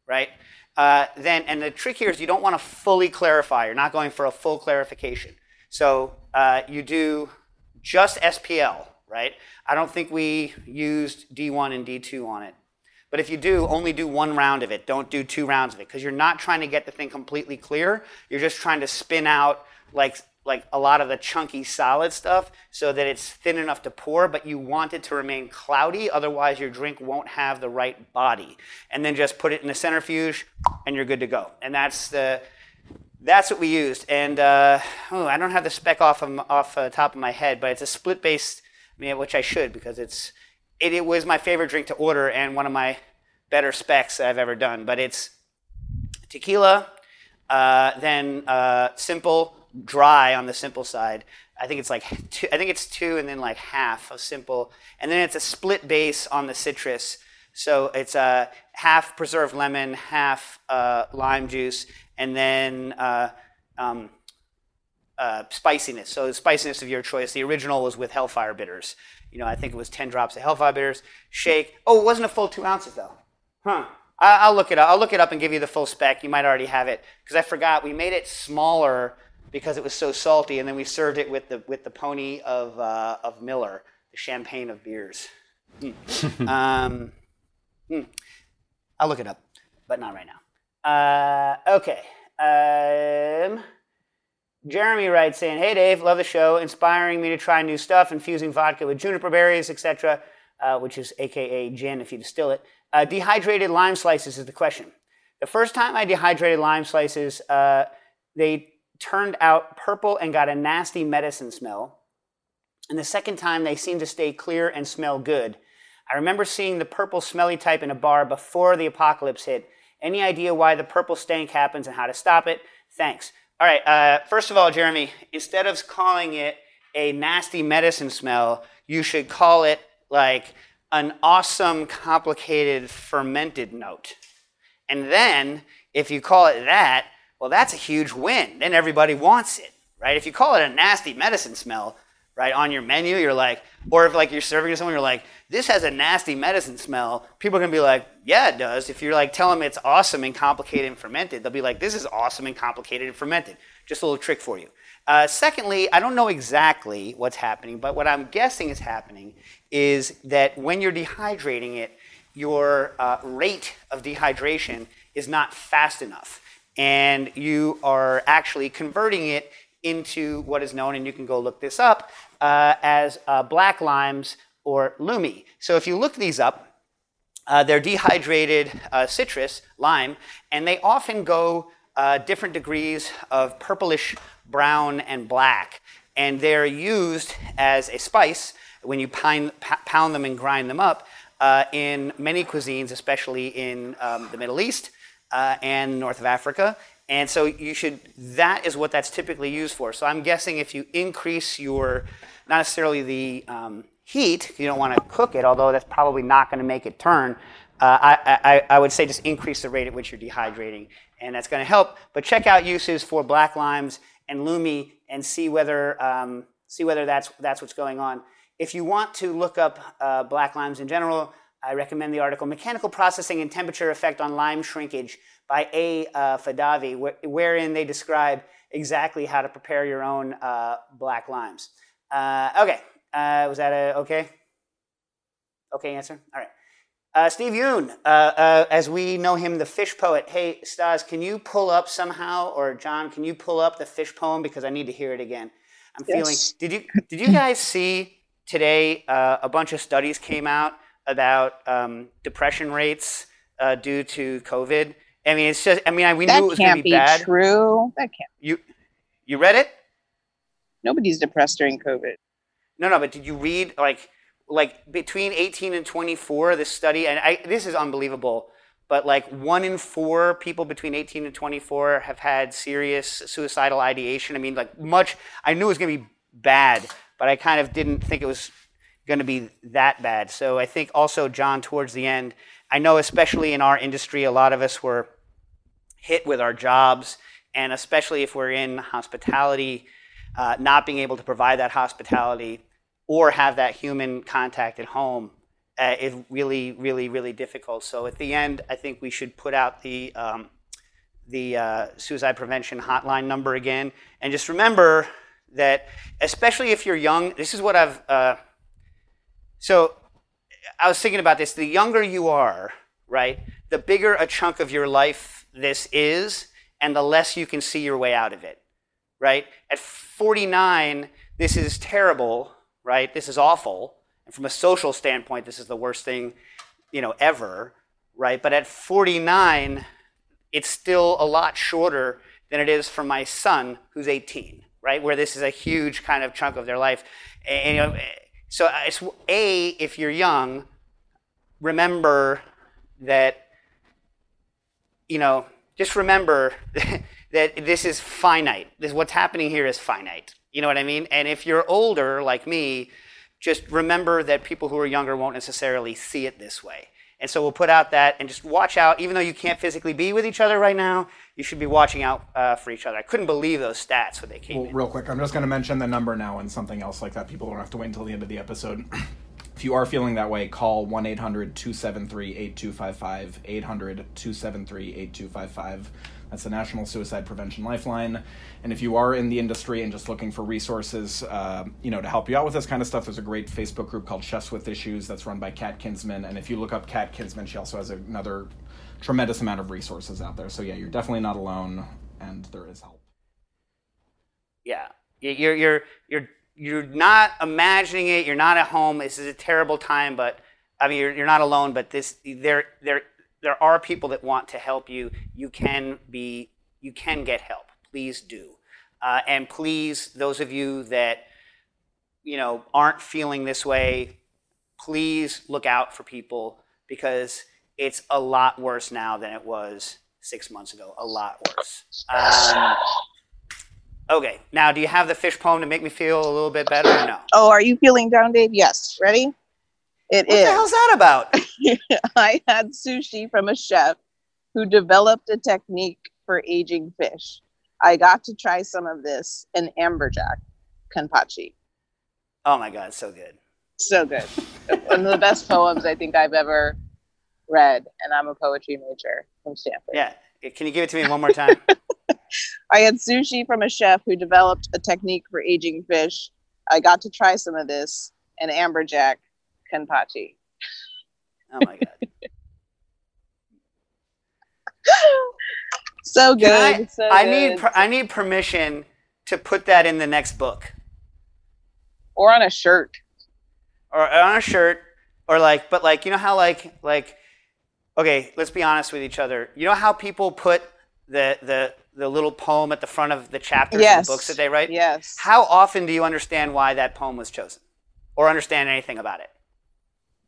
right? Uh, then, and the trick here is you don't want to fully clarify. You're not going for a full clarification. So uh, you do just SPL, right? I don't think we used D1 and D2 on it. But if you do, only do one round of it. Don't do two rounds of it because you're not trying to get the thing completely clear. You're just trying to spin out like like a lot of the chunky solid stuff so that it's thin enough to pour, but you want it to remain cloudy. Otherwise, your drink won't have the right body. And then just put it in the centrifuge, and you're good to go. And that's the that's what we used. And uh, oh, I don't have the spec off of, off the top of my head, but it's a split based. Mean, which I should because it's it, it was my favorite drink to order and one of my better specs that I've ever done. But it's tequila, uh, then uh, simple, dry on the simple side. I think it's like two, I think it's two and then like half of simple, and then it's a split base on the citrus. So it's a half preserved lemon, half uh, lime juice, and then uh, um, uh, spiciness. So the spiciness of your choice. The original was with Hellfire bitters. You know, I think it was 10 drops of Hellfire bitters. Shake. Oh, it wasn't a full two ounces though. Huh. I, will look it up. I'll look it up and give you the full spec. You might already have it because I forgot. We made it smaller because it was so salty, and then we served it with the with the pony of uh, of Miller, the champagne of beers. Mm. um, mm. I'll look it up, but not right now. Uh, okay. Um, Jeremy writes saying, "Hey Dave, love the show, inspiring me to try new stuff, infusing vodka with juniper berries, etc., uh, which is AKA gin if you distill it. Uh, dehydrated lime slices is the question. The first time I dehydrated lime slices, uh, they turned out purple and got a nasty medicine smell. And the second time, they seemed to stay clear and smell good. I remember seeing the purple smelly type in a bar before the apocalypse hit. Any idea why the purple stank happens and how to stop it? Thanks. All right, uh, first of all, Jeremy, instead of calling it a nasty medicine smell, you should call it like an awesome, complicated, fermented note. And then, if you call it that, well, that's a huge win. Then everybody wants it, right? If you call it a nasty medicine smell, right, on your menu, you're like, or if like you're serving to someone, you're like, this has a nasty medicine smell. People are gonna be like, yeah, it does. If you're like, tell them it's awesome and complicated and fermented, they'll be like, this is awesome and complicated and fermented. Just a little trick for you. Uh, secondly, I don't know exactly what's happening, but what I'm guessing is happening is that when you're dehydrating it, your uh, rate of dehydration is not fast enough. And you are actually converting it into what is known, and you can go look this up, uh, as uh, black limes or lumi. So if you look these up, uh, they're dehydrated uh, citrus, lime, and they often go uh, different degrees of purplish brown and black. And they're used as a spice when you pound, pound them and grind them up uh, in many cuisines, especially in um, the Middle East and north of Africa. And so you should, that is what that's typically used for. So I'm guessing if you increase your, not necessarily the um, heat, you don't want to cook it, although that's probably not going to make it turn. Uh, I, I, I, would say just increase the rate at which you're dehydrating, and that's going to help. But check out uses for black limes and Lumi and see whether um, see whether that's that's what's going on. If you want to look up uh, black limes in general, I recommend the article Mechanical Processing and Temperature Effect on Lime Shrinkage by A. Uh, Fadavi, wh- wherein they describe exactly how to prepare your own uh, black limes. Uh, okay, uh, was that a okay? Okay answer? All right. Uh, Steve Yoon, uh, uh, as we know him, the fish poet. Hey, Stas, can you pull up somehow, or John, can you pull up the fish poem because I need to hear it again. I'm Yes. feeling. Did you did you guys see today? Uh, a bunch of studies came out about um, depression rates uh, due to COVID. I mean, it's just. I mean, I- we that knew it was going to can't be be bad. true. That can't. You you read it? Nobody's depressed during COVID. No, no, but did you read like like between 18 and 24 this study and I, this is unbelievable but like one in four people between 18 and 24 have had serious suicidal ideation i mean like much i knew it was going to be bad but i kind of didn't think it was going to be that bad so i think also john towards the end i know especially in our industry a lot of us were hit with our jobs and especially if we're in hospitality uh, not being able to provide that hospitality or have that human contact at home uh, is really, really, really difficult. So at the end, I think we should put out the um, the uh, suicide prevention hotline number again, and just remember that, especially if you're young, this is what I've. Uh, so I was thinking about this. The younger you are, right, the bigger a chunk of your life this is, and the less you can see your way out of it, right? At 49, this is terrible, right? This is awful. And from a social standpoint, this is the worst thing, you know, ever, right? But at 49, it's still a lot shorter than it is for my son, who's 18, right? Where this is a huge kind of chunk of their life. And, you know, so uh, it's a if you're young, remember that you know just remember that this is finite. This what's happening here is finite. You know what I mean? And if you're older like me, just remember that people who are younger won't necessarily see it this way. And so we'll put out that and just watch out. Even though you can't physically be with each other right now, you should be watching out uh, for each other. I couldn't believe those stats when they came Well, in. real quick, I'm just going to mention the number now and something else like that. People don't have to wait until the end of the episode. if you are feeling that way, call 1 800 273 8255. 800 273 8255. That's the National Suicide Prevention Lifeline. And if you are in the industry and just looking for resources, uh, you know, to help you out with this kind of stuff, there's a great Facebook group called Chefs with Issues that's run by Kat Kinsman. And if you look up Kat Kinsman, she also has another tremendous amount of resources out there. So yeah, you're definitely not alone, and there is help. Yeah, you're you're you're you're not imagining it. You're not at home. This is a terrible time, but I mean, you're, you're not alone. But this there there there are people that want to help you. You can be you can get help. Please do, uh, and please those of you that you know aren't feeling this way, please look out for people because it's a lot worse now than it was six months ago. A lot worse. Um, Okay, now do you have the fish poem to make me feel a little bit better or no? Oh, are you feeling down, Dave? Yes. Ready? It What is. the hell's that about? I had sushi from a chef who developed a technique for aging fish. I got to try some of this in amberjack kanpachi. Oh my god, so good. So good. One of the best poems I think I've ever read, and I'm a poetry major from Stanford. Yeah, can you give it to me one more time? I had sushi from a chef who developed a technique for aging fish. I got to try some of this in amberjack kanpachi. Oh my god. So good. I, so I good. need per, I need permission to put that in the next book or on a shirt. or on a shirt or like but like you know how like like okay, let's be honest with each other. You know how people put the the the little poem at the front of the chapters Yes. the books that they write? Yes. How often do you understand why that poem was chosen? Or understand anything about it?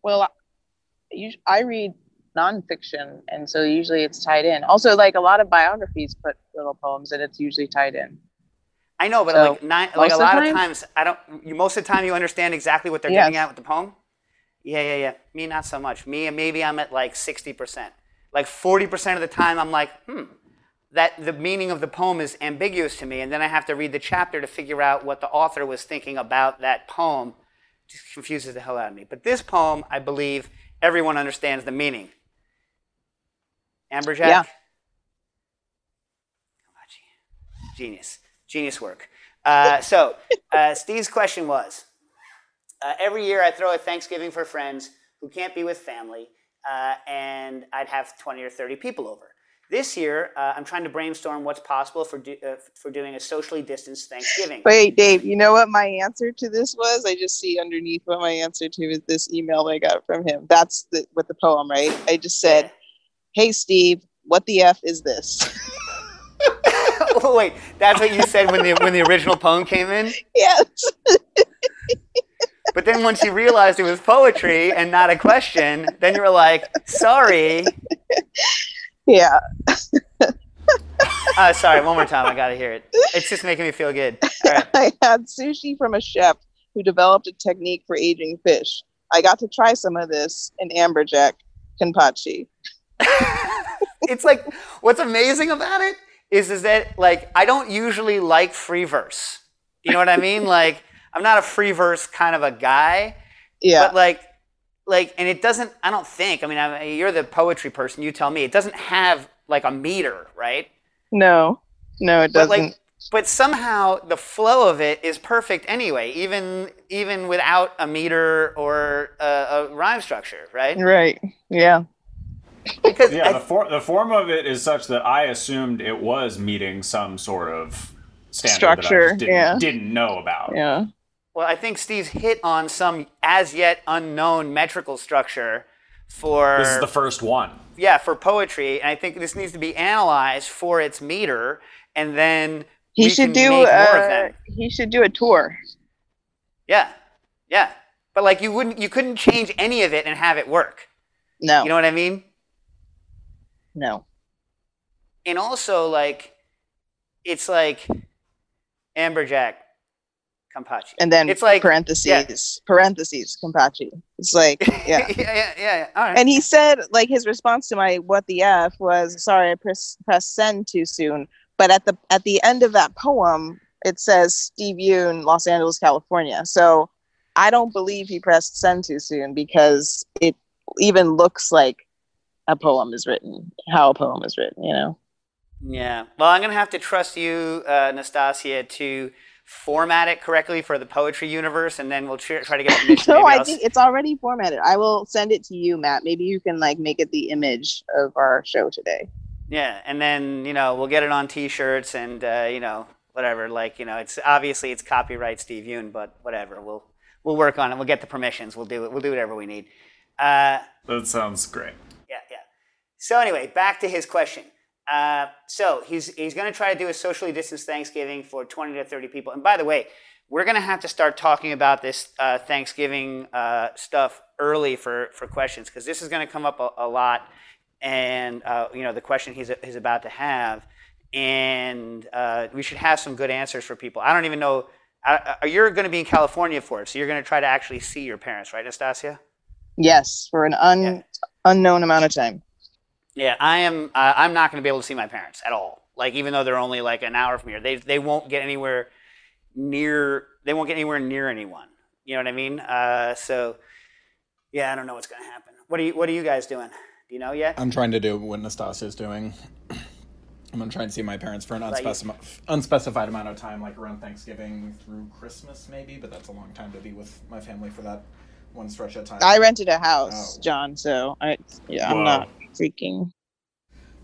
Well, I, I read nonfiction, and so usually it's tied in. Also, like a lot of biographies put little poems, and it's usually tied in. I know, but So, like nine, like a lot of time? times, I don't. You, most of the time, you understand exactly what they're Yes. getting at with the poem. Yeah, yeah, yeah. Me, not so much. Me, maybe I'm at like sixty percent. Like forty percent of the time, I'm like, hmm, that the meaning of the poem is ambiguous to me, and then I have to read the chapter to figure out what the author was thinking about that poem. Just confuses the hell out of me. But this poem, I believe, everyone understands the meaning. Amberjack? Yeah. Genius. Genius work. Uh, so, uh, Steve's question was uh, Every year I throw a Thanksgiving for friends who can't be with family, uh, and I'd have 20 or 30 people over. This year, uh, I'm trying to brainstorm what's possible for, do, uh, for doing a socially distanced Thanksgiving. Wait, Dave, you know what my answer to this was? I just see underneath what my answer to is this email I got from him. That's the, with the poem, right? I just said, Hey, Steve, what the F is this? oh, wait, that's what you said when the, when the original poem came in? yes. But then once you realized it was poetry and not a question, then you were like, sorry. Yeah. Uh, sorry, one more time. I got to hear it. It's just making me feel good. All right. I had sushi from a chef who developed a technique for aging fish. I got to try some of this in amberjack kanpachi. it's like what's amazing about it is is that like I don't usually like free verse. You know what I mean? like I'm not a free verse kind of a guy. Yeah. But like like and it doesn't I don't think. I mean I, you're the poetry person, you tell me. It doesn't have like a meter, right? No, no, it doesn't. like but somehow the flow of it is perfect anyway, even even without a meter or a, a rhyme structure, right? right. Yeah. Because Yeah, I- the, for, the form of it is such that I assumed it was meeting some sort of standard that I Structure, just didn't, yeah. didn't know about. Yeah. Well, I think Steve's hit on some as yet unknown metrical structure for This is the first one. yeah for poetry, and I think this needs to be analyzed for its meter, and then He we should can do make more of uh, he should do a tour. Yeah, yeah, but like you wouldn't, you couldn't change any of it and have it work. No. You know what I mean? no. And also, like, it's like amberjack, kampachi, And then it's like parentheses, parentheses, Kampachi. It's like, yeah. yeah, yeah, yeah, yeah. All right. and he said, like, his response to my "What the f" was, "Sorry, I press pressed send too soon." But at the at the end of that poem, it says Steve Yoon, Los Angeles, California. So I don't believe he pressed send too soon because it even looks like a poem is written, how a poem is written. You know. Yeah. Well, I'm going to have to trust you, uh, Nastassia, to format it correctly for the poetry universe, and then we'll tr- try to get permission. No, Maybe I I'll think it's already formatted. I will send it to you, Matt. Maybe you can like make it the image of our show today. Yeah, and then you know we'll get it on T-shirts and uh, you know whatever. Like you know, it's obviously it's copyright Steve Yoon, but whatever. We'll we'll work on it. We'll get the permissions. We'll do it. We'll do whatever we need. Uh, That sounds great. yeah, yeah. So anyway, back to his question. Uh, so he's he's going to try to do a socially distanced Thanksgiving for 20 to 30 people. And by the way, we're going to have to start talking about this uh, Thanksgiving uh, stuff early for for questions because this is going to come up a, a lot. And uh, you know the question he's he's about to have, and uh, we should have some good answers for people. I don't even know. You're going to be in California for it, so you're going to try to actually see your parents, right, Nastassia? Yes, for an un Yeah. unknown amount of time. Yeah, I am. Uh, I'm not going to be able to see my parents at all. Like, even though they're only like an hour from here, they they won't get anywhere near. They won't get anywhere near anyone. You know what I mean? Uh, so, yeah, I don't know what's going to happen. What are you What are you guys doing? Do you know yet? I'm trying to do what Nastassia's doing. I'm gonna try and see my parents for an unspecified, unspecified amount of time, like around Thanksgiving through Christmas, maybe. But that's a long time to be with my family for that one stretch of time. I rented a house, Oh. John. So I yeah, I'm not freaking.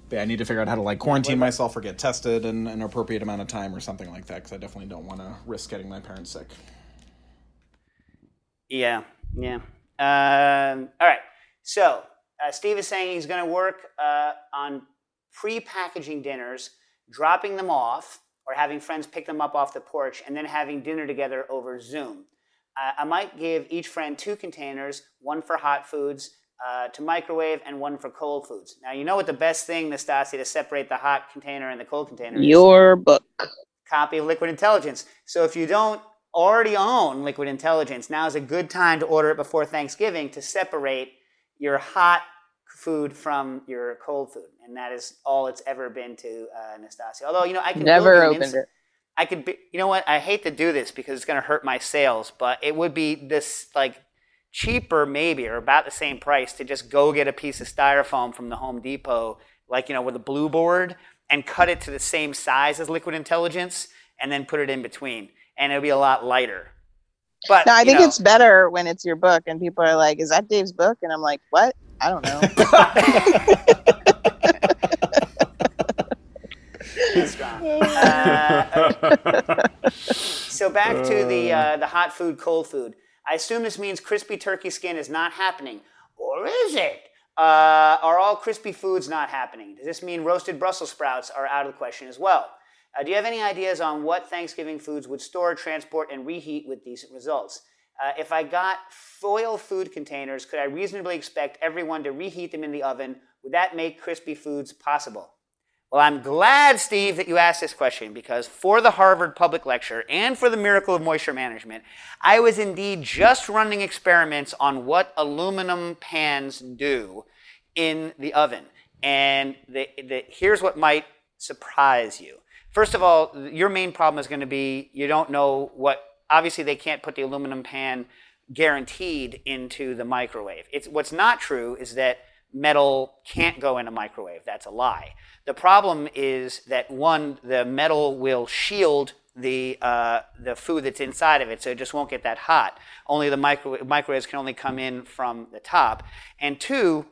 But yeah, I need to figure out how to like quarantine myself or get tested in an appropriate amount of time or something like that because I definitely don't want to risk getting my parents sick. Yeah, yeah. Um, all right. So uh, Steve is saying he's going to work uh, on pre-packaging dinners, dropping them off, or having friends pick them up off the porch, and then having dinner together over Zoom. Uh, I might give each friend two containers, one for hot foods uh, to microwave, and one for cold foods. Now you know what the best thing, Nastassia, to separate the hot container and the cold container is Your book. copy of Liquid Intelligence. So if you don't already own Liquid Intelligence, now is a good time to order it before Thanksgiving to separate your hot food from your cold food. And that is all it's ever been to uh, Nastassia. Although, you know, I can Never opened it. I could be, you know what? I hate to do this because it's going to hurt my sales, but it would be this like cheaper maybe or about the same price to just go get a piece of styrofoam from the Home Depot, like you know with a blue board, and cut it to the same size as Liquid Intelligence, and then put it in between, and it'll be a lot lighter. But No, I think know, it's better when it's your book and people are like, "Is that Dave's book?" And I'm like, "What? I don't know." Uh, so back to the uh, the hot food, cold food. I assume this means crispy turkey skin is not happening, or is it? Uh, are all crispy foods not happening? Does this mean roasted Brussels sprouts are out of the question as well? Uh, do you have any ideas on what Thanksgiving foods would store, transport, and reheat with decent results? Uh, if I got foil food containers, could I reasonably expect everyone to reheat them in the oven? Would that make crispy foods possible? Well, I'm glad, Steve, that you asked this question because for the Harvard Public Lecture and for the Miracle of Moisture Management, I was indeed just running experiments on what aluminum pans do in the oven. And the, the, here's what might surprise you. First of all, your main problem is going to be you don't know what, obviously, they can't put the aluminum pan guaranteed into the microwave. It's, what's not true is that metal can't go in a microwave. That's a lie. The problem is that one, the metal will shield the uh, the food that's inside of it, so it just won't get that hot. Only the micro- microwaves can only come in from the top. And two,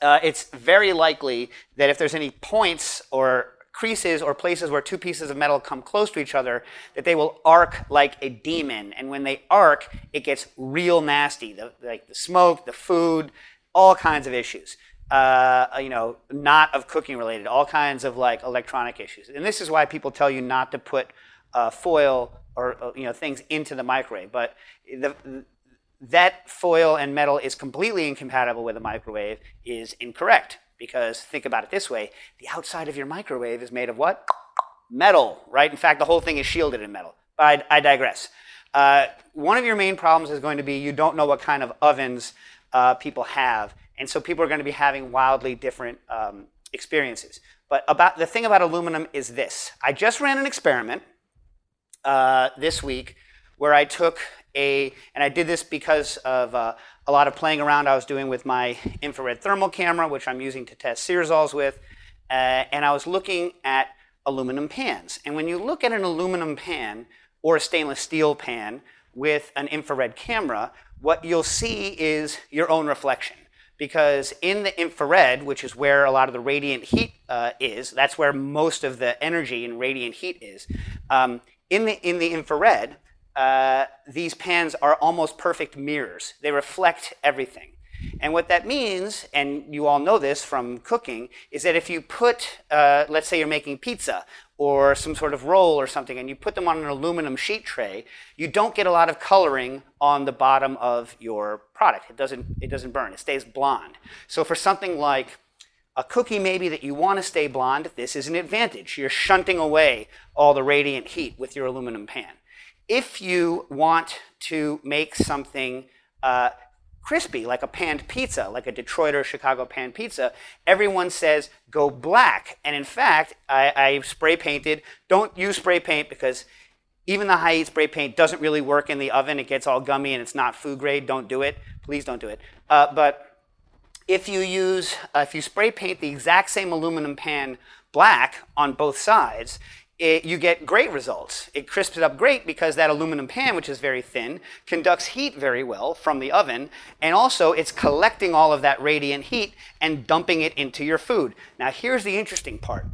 uh, it's very likely that if there's any points or creases or places where two pieces of metal come close to each other, that they will arc like a demon. And when they arc, it gets real nasty. The, like the smoke, the food, all kinds of issues. Uh, you know, not of cooking related, all kinds of like electronic issues. And this is why people tell you not to put uh, foil or uh, you know things into the microwave. But the, that foil and metal is completely incompatible with a microwave is incorrect because think about it this way: the outside of your microwave is made of what? Metal, right? In fact, the whole thing is shielded in metal. But I, I digress. Uh, one of your main problems is going to be you don't know what kind of ovens uh, people have. And so people are going to be having wildly different um, experiences. But about the thing about aluminum is this: I just ran an experiment uh, this week where I took a, and I did this because of uh, a lot of playing around I was doing with my infrared thermal camera, which I'm using to test Searzalls with, uh, and I was looking at aluminum pans. And when you look at an aluminum pan or a stainless steel pan with an infrared camera, what you'll see is your own reflection. Because in the infrared, which is where a lot of the radiant heat uh, is, that's where most of the energy in radiant heat is. Um, in, the, in the infrared, uh, these pans are almost perfect mirrors. They reflect everything. And what that means, and you all know this from cooking, is that if you put, uh, let's say you're making pizza or some sort of roll or something, and you put them on an aluminum sheet tray, you don't get a lot of coloring on the bottom of your product. It doesn't, it doesn't burn, it stays blonde. So for something like a cookie maybe that you want to stay blonde, this is an advantage. You're shunting away all the radiant heat with your aluminum pan. If you want to make something uh, crispy, like a panned pizza, like a Detroit or Chicago panned pizza, everyone says go black. And in fact, I, I spray painted. Don't use spray paint because even the high heat spray paint doesn't really work in the oven. It gets all gummy and it's not food grade. Don't do it. Please don't do it. Uh, but if you use, uh, if you spray paint the exact same aluminum pan black on both sides, it, you get great results. It crisps it up great because that aluminum pan, which is very thin, conducts heat very well from the oven, and also it's collecting all of that radiant heat and dumping it into your food. Now, here's the interesting part.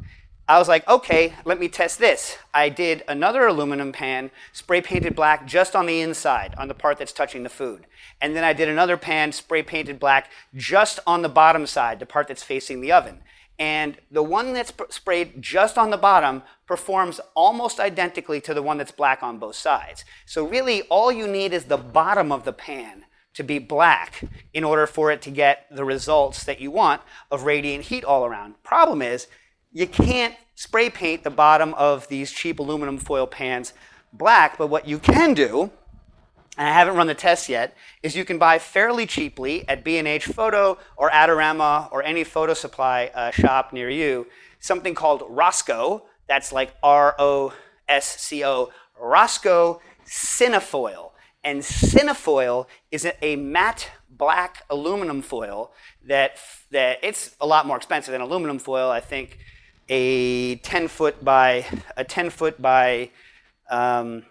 I was like, okay, let me test this. I did another aluminum pan, spray painted black just on the inside, on the part that's touching the food. And then I did another pan, spray painted black just on the bottom side, the part that's facing the oven. And the one that's sp- sprayed just on the bottom performs almost identically to the one that's black on both sides. So, really, all you need is the bottom of the pan to be black in order for it to get the results that you want of radiant heat all around. Problem is, you can't spray paint the bottom of these cheap aluminum foil pans black, but what you can do and I haven't run the test yet, is you can buy fairly cheaply at B&H Photo or Adorama or any photo supply uh, shop near you something called Rosco. That's like R O S C O, Rosco Cinefoil. And cinefoil is a, a matte black aluminum foil that that it's a lot more expensive than aluminum foil. I think a 10 foot by a 10 foot by um,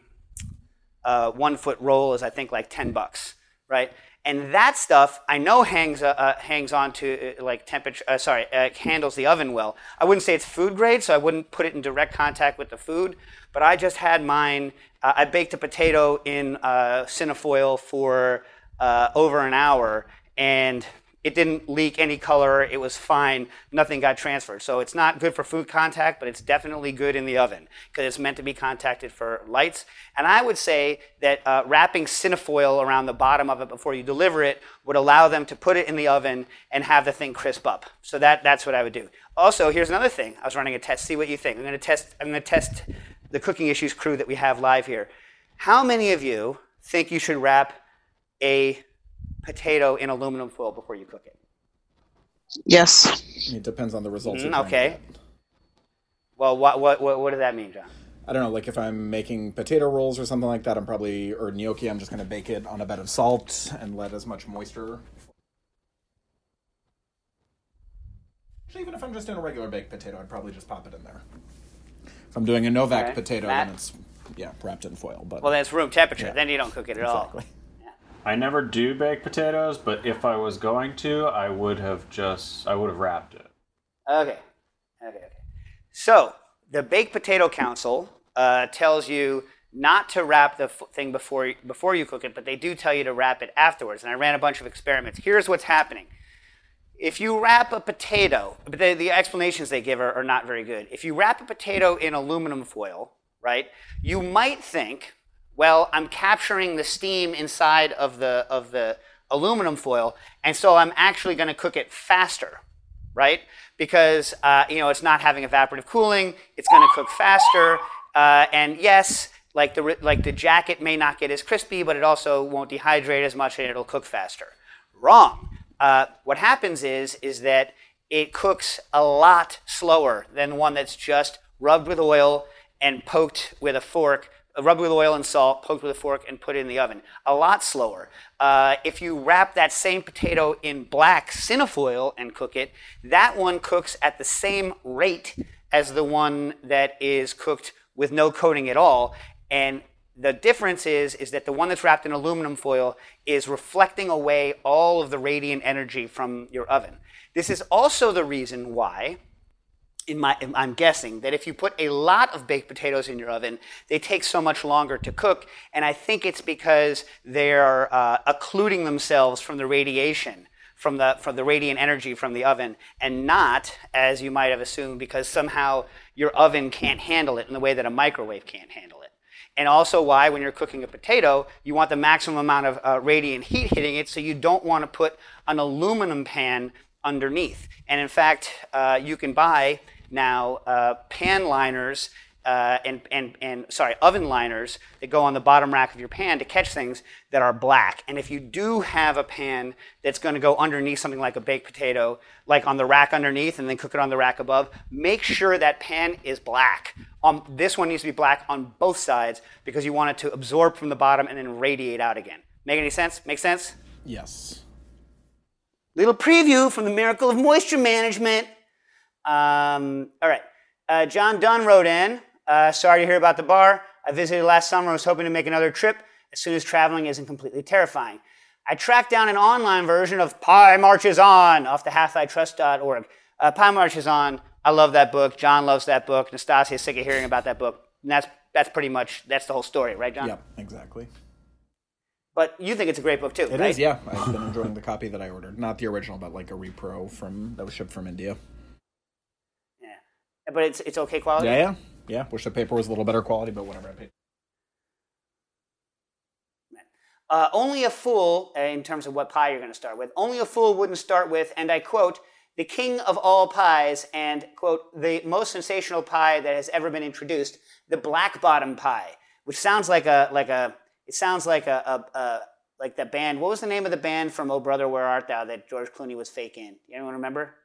uh, one foot roll is I think like 10 bucks, right? And that stuff I know hangs uh, uh, hangs on to uh, like temperature. Uh, sorry, handles the oven well. I wouldn't say it's food grade, so I wouldn't put it in direct contact with the food. But I just had mine. I baked a potato in cinefoil for over an hour, and it didn't leak any color. It was fine. Nothing got transferred. So it's not good for food contact, but it's definitely good in the oven because it's meant to be contacted for lights. And I would say that uh, wrapping cinefoil around the bottom of it before you deliver it would allow them to put it in the oven and have the thing crisp up. So that, that's what I would do. Also, here's another thing. I was running a test. See what you think. I'm going to test. I'm going to test the cooking issues crew that we have live here. How many of you think you should wrap a potato in aluminum foil before you cook it? Yes. It depends on the results. Mm, okay. Well, what, what what what does that mean, John? I don't know. Like if I'm making potato rolls or something like that, I'm probably or gnocchi. I'm just going to bake it on a bed of salt and let as much moisture. Actually, even if I'm just doing a regular baked potato, I'd probably just pop it in there. If I'm doing a Novak Okay. potato, Matt? then it's yeah wrapped in foil. But Well, then it's room temperature. Yeah. Then you don't cook it at exactly. I never do baked potatoes, but if I was going to, I would have just I would have wrapped it. Okay. Okay. Okay. So the Baked Potato Council uh, tells you not to wrap the f- thing before before you cook it, but they do tell you to wrap it afterwards. And I ran a bunch of experiments. Here's what's happening. If you wrap a potato, but the, the explanations they give are, are not very good. If you wrap a potato in aluminum foil, right, you might think, well, I'm capturing the steam inside of the of the aluminum foil, and so I'm actually going to cook it faster, right? Because uh, you know it's not having evaporative cooling, it's going to cook faster, uh, and yes, like the like the jacket may not get as crispy, but it also won't dehydrate as much, and it'll cook faster. Wrong. Uh, what happens is is that it cooks a lot slower than one that's just rubbed with oil and poked with a fork, rubbed with oil and salt, poked with a fork, and put it in the oven. A lot slower. Uh, if you wrap that same potato in black cinefoil and cook it, that one cooks at the same rate as the one that is cooked with no coating at all. And the difference is, is that the one that's wrapped in aluminum foil is reflecting away all of the radiant energy from your oven. This is also the reason why, in my, I'm guessing, that if you put a lot of baked potatoes in your oven, they take so much longer to cook. And I think it's because they're uh, occluding themselves from the radiation from the from the radiant energy from the oven and not as you might have assumed because somehow your oven can't handle it in the way that a microwave can't handle it and also why when you're cooking a potato you want the maximum amount of uh, radiant heat hitting it so you don't want to put an aluminum pan underneath and in fact uh, you can buy now uh, pan liners uh, and, and, and sorry, oven liners that go on the bottom rack of your pan to catch things that are black. And if you do have a pan that's going to go underneath something like a baked potato, like on the rack underneath and then cook it on the rack above, make sure that pan is black. Um, this one needs to be black on both sides because you want it to absorb from the bottom and then radiate out again. Make any sense? Make sense? Yes. Little preview from the miracle of moisture management. Um, all right. Uh, John Dunn wrote in. Uh, sorry to hear about the bar. I visited last summer. I was hoping to make another trip as soon as traveling isn't completely terrifying. I tracked down an online version of Pie Marches On off the hathitrust.org. Uh, Pie Marches On. I love that book. John loves that book. Nastassia is sick of hearing about that book. And that's that's pretty much that's the whole story, right, John? Yep. Exactly. But you think it's a great book too, It right? is. Yeah. I've been enjoying the copy that I ordered. Not the original, but like a repro from that was shipped from India. But it's it's okay quality. Yeah. Yeah. Yeah. Wish the paper was a little better quality, but whatever. I paid. Uh, only a fool, uh, in terms of what pie you're going to start with, only a fool wouldn't start with, and I quote, the king of all pies, and quote, the most sensational pie that has ever been introduced, the black bottom pie, which sounds like a, like a, it sounds like a, a, a like the band. What was the name of the band from Oh Brother Where Art Thou that George Clooney was fake in? Anyone remember?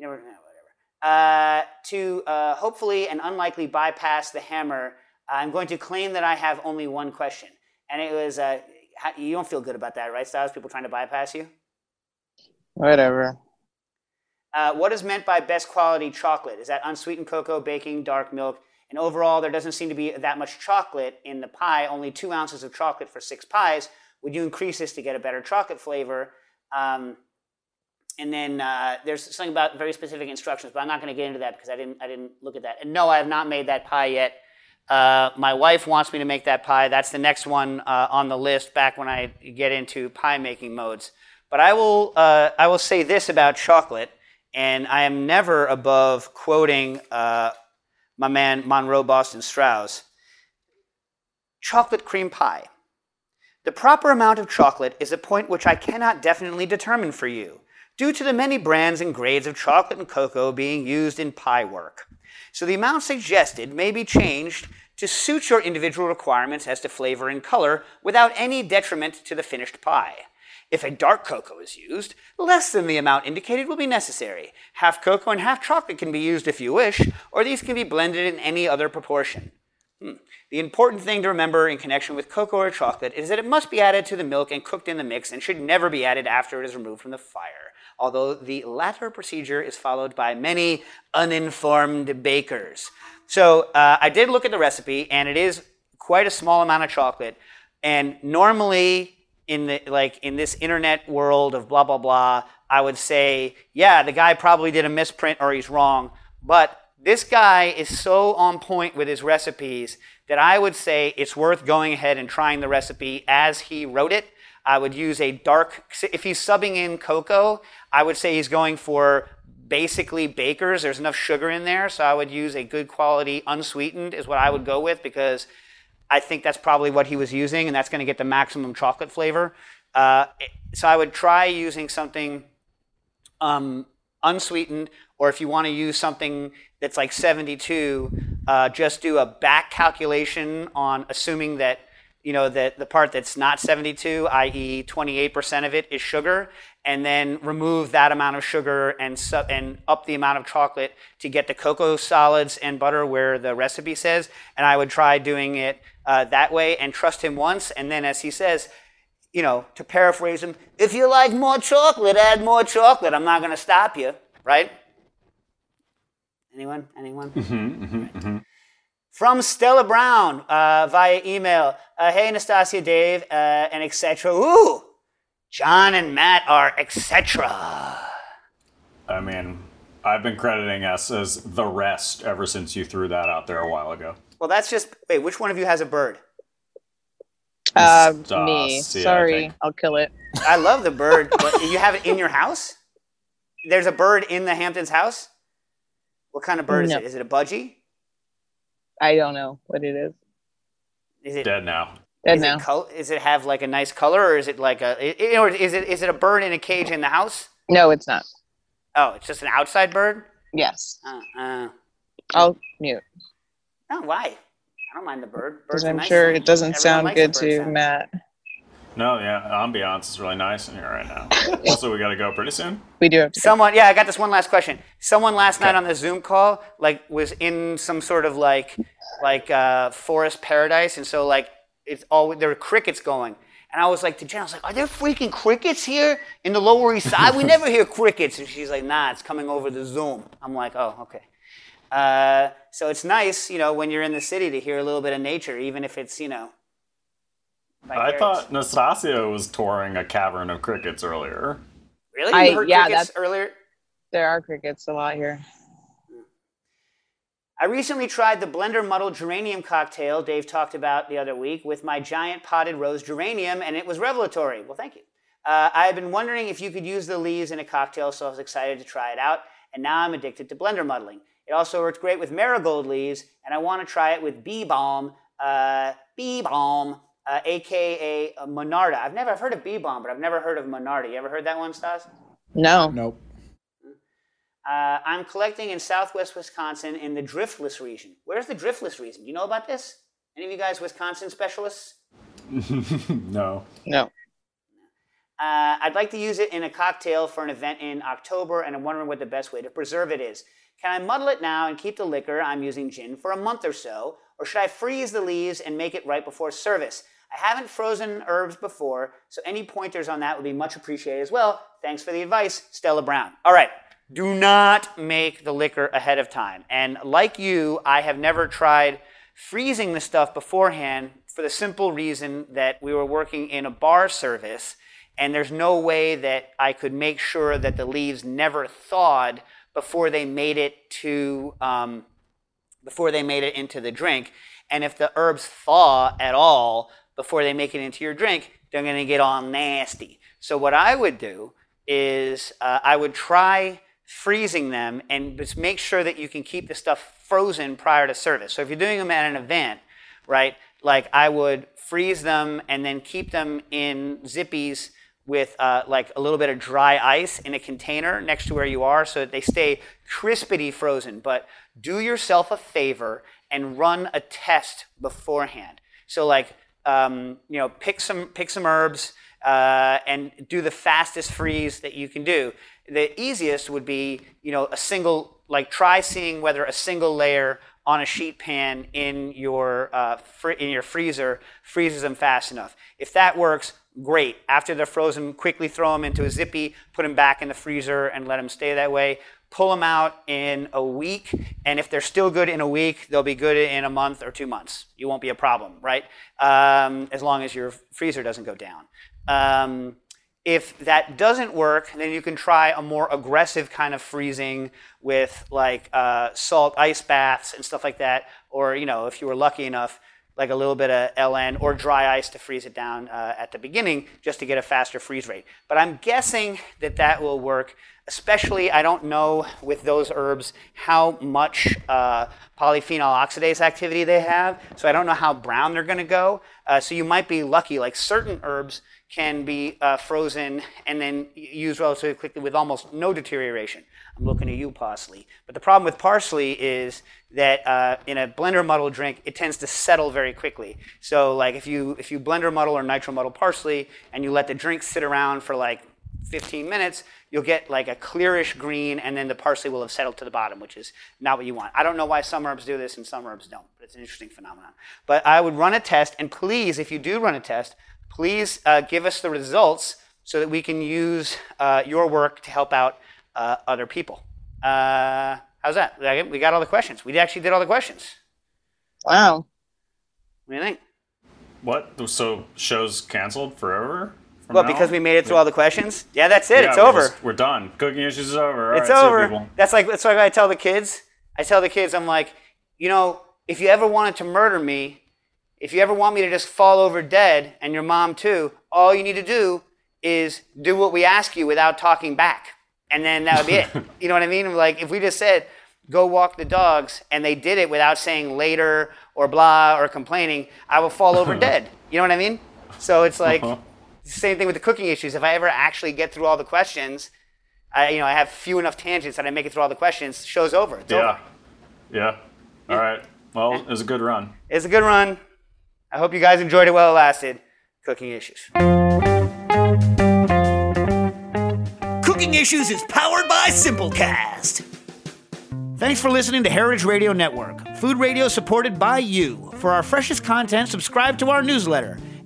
You never, no, whatever. Uh, to uh, hopefully and unlikely bypass the hammer, I'm going to claim that I have only one question, and it was uh, you don't feel good about that, right, Styles? People trying to bypass you. Whatever. Uh, what is meant by best quality chocolate? Is that unsweetened cocoa, baking, dark milk? And overall, there doesn't seem to be that much chocolate in the pie, only two ounces of chocolate for six pies. Would you increase this to get a better chocolate flavor? Um, and then uh, there's something about very specific instructions, but I'm not going to get into that because I didn't, I didn't look at that. And no, I have not made that pie yet. Uh, my wife wants me to make that pie. That's the next one uh, on the list back when I get into pie making modes. But I will, uh, I will say this about chocolate, and I am never above quoting uh, my man Monroe Boston Strause. Chocolate cream pie. The proper amount of chocolate is a point which I cannot definitely determine for you, due to the many brands and grades of chocolate and cocoa being used in pie work. So the amount suggested may be changed to suit your individual requirements as to flavor and color without any detriment to the finished pie. If a dark cocoa is used, less than the amount indicated will be necessary. Half cocoa and half chocolate can be used if you wish, or these can be blended in any other proportion. The important thing to remember in connection with cocoa or chocolate is that it must be added to the milk and cooked in the mix and should never be added after it is removed from the fire, although the latter procedure is followed by many uninformed bakers. So uh, I did look at the recipe, and it is quite a small amount of chocolate. And normally, in the like in this internet world of blah blah blah, I would say, yeah, the guy probably did a misprint or he's wrong. But this guy is so on point with his recipes that I would say it's worth going ahead and trying the recipe as he wrote it. I would use a dark, if he's subbing in cocoa, I would say he's going for basically bakers. There's enough sugar in there, so I would use a good quality unsweetened, is what I would go with because I think that's probably what he was using, and that's going to get the maximum chocolate flavor. Uh, so I would try using something um, unsweetened, or if you want to use something that's like 72, uh, just do a back calculation on assuming that you know that the part that's not 72, i.e., 28% of it is sugar, and then remove that amount of sugar and su- and up the amount of chocolate to get the cocoa solids and butter where the recipe says. And I would try doing it uh, that way and trust him once, and then as he says. You know, to paraphrase him, if you like more chocolate, add more chocolate. I'm not going to stop you, right? Anyone? Anyone? Mm-hmm, From Stella Brown uh, via email. Uh, hey, Anastasia, Dave, uh, and etc. Ooh, John and Matt are etc. I mean, I've been crediting us as the rest ever since you threw that out there a while ago. Well, that's just wait. Which one of you has a bird? Uh, me. see, Sorry. I'll kill it. I love the bird. but you have it in your house? There's a bird in the Hamptons house. What kind of bird is it? Is it a budgie? I don't know what it is. Is it Dead now. Dead Is now. it col- is it have like a nice color, or is it like a? i- i- Or is it is it a bird in a cage in the house? no, it's not. Oh, it's just an outside bird. Yes. Uh, uh, I'll mute oh, why? I don't mind the bird. because Birds I'm nice sure it doesn't Everyone sound good to sound. Matt. No, yeah, ambiance is really nice in here right now. also, we got to go pretty soon. We do have to. Someone, yeah, I got this one last question. Someone last night on the Zoom call, like, was in some sort of like, like uh, forest paradise, and so like, it's all there were crickets going, and I was like to Jen, I was like, are there freaking crickets here in the Lower East Side? We never hear crickets, and she's like, nah, it's coming over the Zoom. I'm like, oh, okay. Uh, so it's nice, you know, when you're in the city to hear a little bit of nature, even if it's, you know. I vicarious. thought Nastassia was touring a cavern of crickets earlier. Really, I- you heard yeah, crickets that's- earlier. There are crickets a lot here. I recently tried the blender muddled geranium cocktail Dave talked about the other week with my giant potted rose geranium, and it was revelatory. Well, thank you. Uh, I had been wondering if you could use the leaves in a cocktail, so I was excited to try it out, and now I'm addicted to blender muddling. It also works great with marigold leaves, and I want to try it with bee balm, uh, bee balm, uh, aka uh, Monarda. I've never I've heard of bee balm, but I've never heard of Monarda. You ever heard that one, Stas? No. Nope. Uh, I'm collecting in southwest Wisconsin in the driftless region. Where's the driftless region? Do you know about this? Any of you guys Wisconsin specialists? no. No. Uh, I'd like to use it in a cocktail for an event in October, and I'm wondering what the best way to preserve it is. Can I muddle it now and keep the liquor I'm using gin for a month or so, or should I freeze the leaves and make it right before service? I haven't frozen herbs before, so any pointers on that would be much appreciated as well. Thanks for the advice, Stella Brown. All right, do not make the liquor ahead of time. And like you, I have never tried freezing the stuff beforehand for the simple reason that we were working in a bar service and there's no way that I could make sure that the leaves never thawed before they made it to um, before they made it into the drink. And if the herbs thaw at all before they make it into your drink, they're going to get all nasty. So what I would do is uh, I would try freezing them and just make sure that you can keep the stuff frozen prior to service. So if you're doing them at an event, right, like I would freeze them and then keep them in zippies with uh, like a little bit of dry ice in a container next to where you are so that they stay crispity frozen. But do yourself a favor and run a test beforehand. So like um, you know pick some pick some herbs uh, and do the fastest freeze that you can do. The easiest would be you know a single like try seeing whether a single layer on a sheet pan in your uh, in your freezer freezes them fast enough. If that works, great. After they're frozen, quickly throw them into a zippy, put them back in the freezer, and let them stay that way. Pull them out in a week, and if they're still good in a week, they'll be good in a month or two months. You won't be a problem, right? Um, as long as your freezer doesn't go down. Um, if that doesn't work, then you can try a more aggressive kind of freezing with like uh, salt ice baths and stuff like that. Or, you know, if you were lucky enough, like a little bit of LN or dry ice to freeze it down uh, at the beginning just to get a faster freeze rate. But I'm guessing that that will work. Especially, I don't know with those herbs how much uh, polyphenol oxidase activity they have, so I don't know how brown they're going to go. Uh, so you might be lucky. Like certain herbs can be uh, frozen and then used relatively quickly with almost no deterioration. I'm looking at you, parsley. But the problem with parsley is that uh, in a blender muddle drink, it tends to settle very quickly. So like if you if you blender muddle or nitro muddle parsley and you let the drink sit around for like 15 minutes, you'll get like a clearish green, and then the parsley will have settled to the bottom, which is not what you want. I don't know why some herbs do this and some herbs don't, but it's an interesting phenomenon. But I would run a test, and please, if you do run a test, please uh, give us the results so that we can use uh, your work to help out uh, other people. Uh, how's that? We got all the questions. We actually did all the questions. Wow. What do you think? What? So shows canceled forever? Well, now because we made it through all the questions. Yeah, that's it. Yeah, it's we're over. just- we're done. Cooking issues is over. All it's right, you, over. people. That's like that's what I tell the kids. I tell the kids, I'm like, you know, if you ever wanted to murder me, if you ever want me to just fall over dead, and your mom too, all you need to do is do what we ask you without talking back, and then that would be it. You know what I mean? Like if we just said, go walk the dogs, and they did it without saying later or blah or complaining, I will fall over dead. You know what I mean? So it's like Uh-huh. Same thing with the cooking issues. If I ever actually get through all the questions, I, you know, I have few enough tangents that I make it through all the questions. Show's over. It's Yeah. over. Yeah. All right. Well, it was a good run. It's a good run. I hope you guys enjoyed it while it lasted. Cooking issues. Cooking Issues is powered by Simplecast. Thanks for listening to Heritage Radio Network, food radio supported by you. For our freshest content, subscribe to our newsletter.